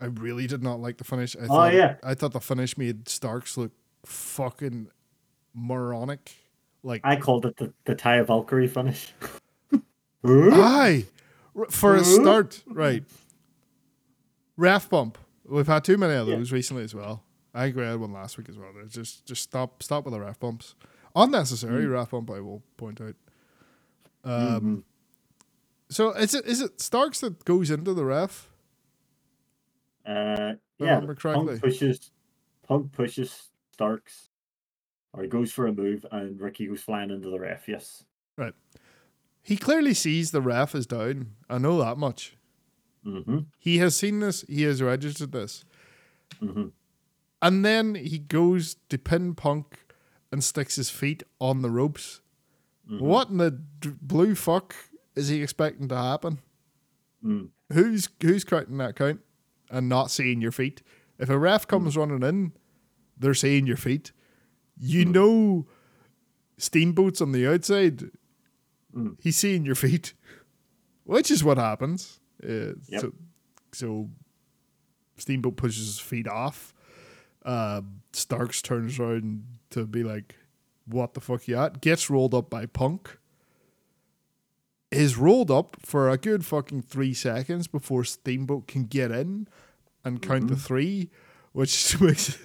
I really did not like the finish. I Oh, yeah. I thought the finish made Starks look fucking moronic. Like, I called it the, the Taya Valkyrie finish. aye, for a start, right? Ref bump. We've had too many of Yeah. those recently as well. I agree. I had one last week as well. Just, just stop, stop with the ref bumps. Unnecessary Mm. ref bump. I will point out. Mm-hmm. Um, so is it is it Starks that goes into the ref? Uh, yeah. Punk pushes, Punk pushes Starks, or he goes for a move, and Ricky goes flying into the ref. Yes. Right. He clearly sees the ref is down. I know that much. Mm-hmm. He has seen this. He has registered this. Mm-hmm. And then he goes to pin Punk and sticks his feet on the ropes. Mhm. What in the d- blue fuck is he expecting to happen? Mm. Who's who's counting that count and not seeing your feet? If a ref comes running in, they're seeing your feet. You Mm. know, Steamboat's on the outside. Mm. He's seeing your feet, which is what happens. Uh, Yep. So, so Steamboat pushes his feet off. Uh, Starks turns around to be like, "What the fuck you at?" Gets rolled up by Punk. Is rolled up for a good fucking three seconds before Steamboat can get in and count to three, which makes.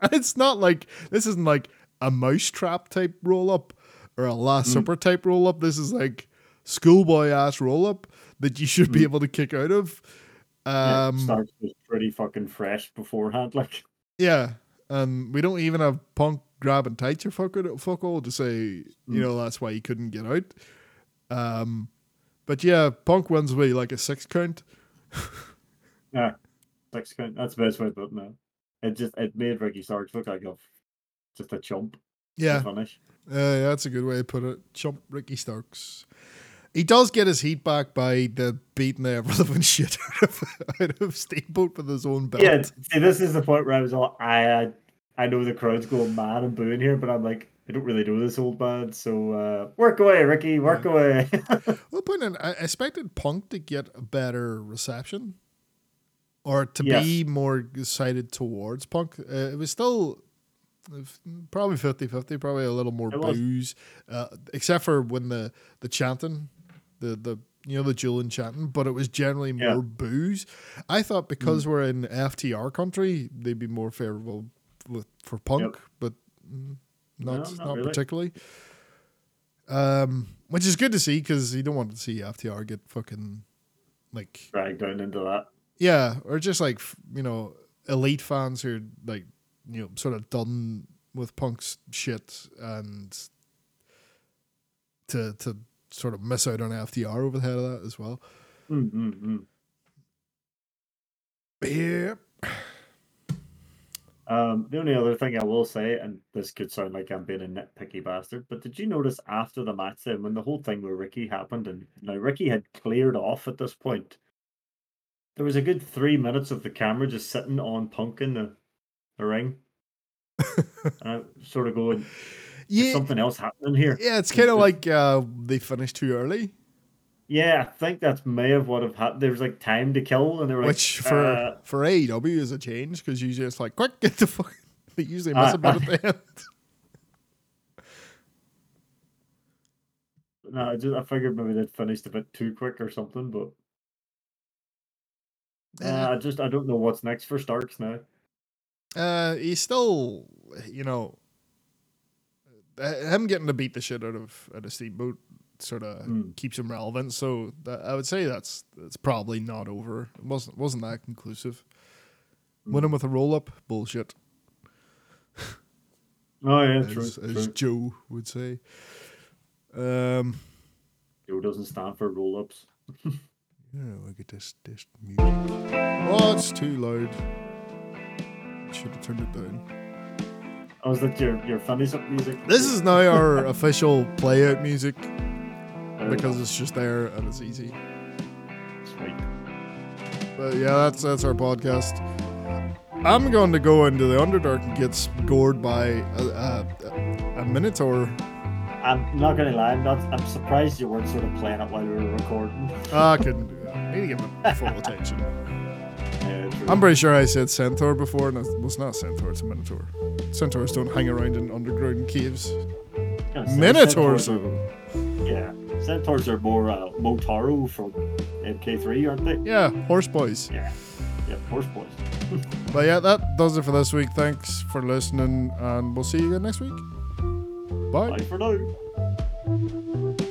it's not like this isn't like a mousetrap type roll up or a Last Supper type roll up. This is like schoolboy ass roll up that you should be able to kick out of. Yeah, Um, Starks was pretty fucking fresh beforehand. Like, yeah, and we don't even have Punk grabbing tight your fuck, fuck all to say, you know, that's why he couldn't get out. Um, but yeah, Punk wins away like a six count. yeah, six count. That's the best way to put it. It just it made Ricky Starks look like a just a chump. Yeah, finish. uh, that's a good way to put it. Chump Ricky Starks. He does get his heat back by the beating the relevant shit out of, out of Steamboat with his own belt. Yeah, see, this is the point where I was all I uh, I know the crowd's going mad and booing here, but I'm like, I don't really know this old man, so uh, work away, Ricky, work away. Well, point in, I expected Punk to get a better reception, or to Yes. be more excited towards Punk. Uh, it was still probably 50-50, probably a little more It booze, uh, except for when the the chanting, the the you know the Julian chanting, but it was generally more Yeah. Mm. booze. I thought because we're in FTR country, they'd be more favorable with for Punk, but mm, not No, not, not really. particularly. Um, which is good to see because you don't want to see FTR get fucking like Dragged down into that. Yeah, or just like you know, elite fans who are like you know sort of done with punk's shit and to to sort of miss out on FTR over the head of that as well. Mm, mm, mm. Yeah. Um, the only other thing I will say, and this could sound like I'm being a nitpicky bastard, but did you notice after the match then when the whole thing with Ricky happened, and now Ricky had cleared off at this point, there was a good three minutes of the camera just sitting on Punk in the, the ring. and I'm sort of going, Yeah, something else happening here. yeah, it's kind of like uh, they finished too early, Yeah, I think that's may have what have happened. There was like time to kill, and they were like, which for uh, for AEW is a change because usually it's like quick get the fuck. They usually miss Uh, a bit at the end. no, I just I figured maybe they'd finished a bit too quick or something, but uh, I just I don't know what's next for Starks now. Uh, he's still, you know, uh, him getting to beat the shit out of out of Steamboat sort of Mm. keeps him relevant. So that, I would say that's that's probably not over. It wasn't wasn't that conclusive. Winning with a roll up, bullshit. Oh yeah, As, true. as true. Joe would say. Um, Joe doesn't stand for roll ups. yeah, look at this this music. Oh, it's too loud. Should have turned it down. Oh, is that your your finish up music? This is now our official play out music Uh, because it's just there and it's easy. sweet. But yeah, that's that's our podcast. I'm going to go into the Underdark and get gored by a, a, a Minotaur. I'm not gonna lie, I'm not. I'm surprised you weren't sort of playing it while we were recording. Ah, I couldn't do. I need to give it full attention. Yeah. I'm pretty sure I said centaur before, and it was not centaur, it's a Minotaur. Centaurs don't hang around in underground caves. Gonna Minotaurs Centaurs are, yeah, centaurs are more uh, Motaro from MK3, aren't they? Yeah, horse boys. Yeah, yeah, horse boys. But yeah, that does it for this week. Thanks for listening, and we'll see you again next week. Bye. Bye for now.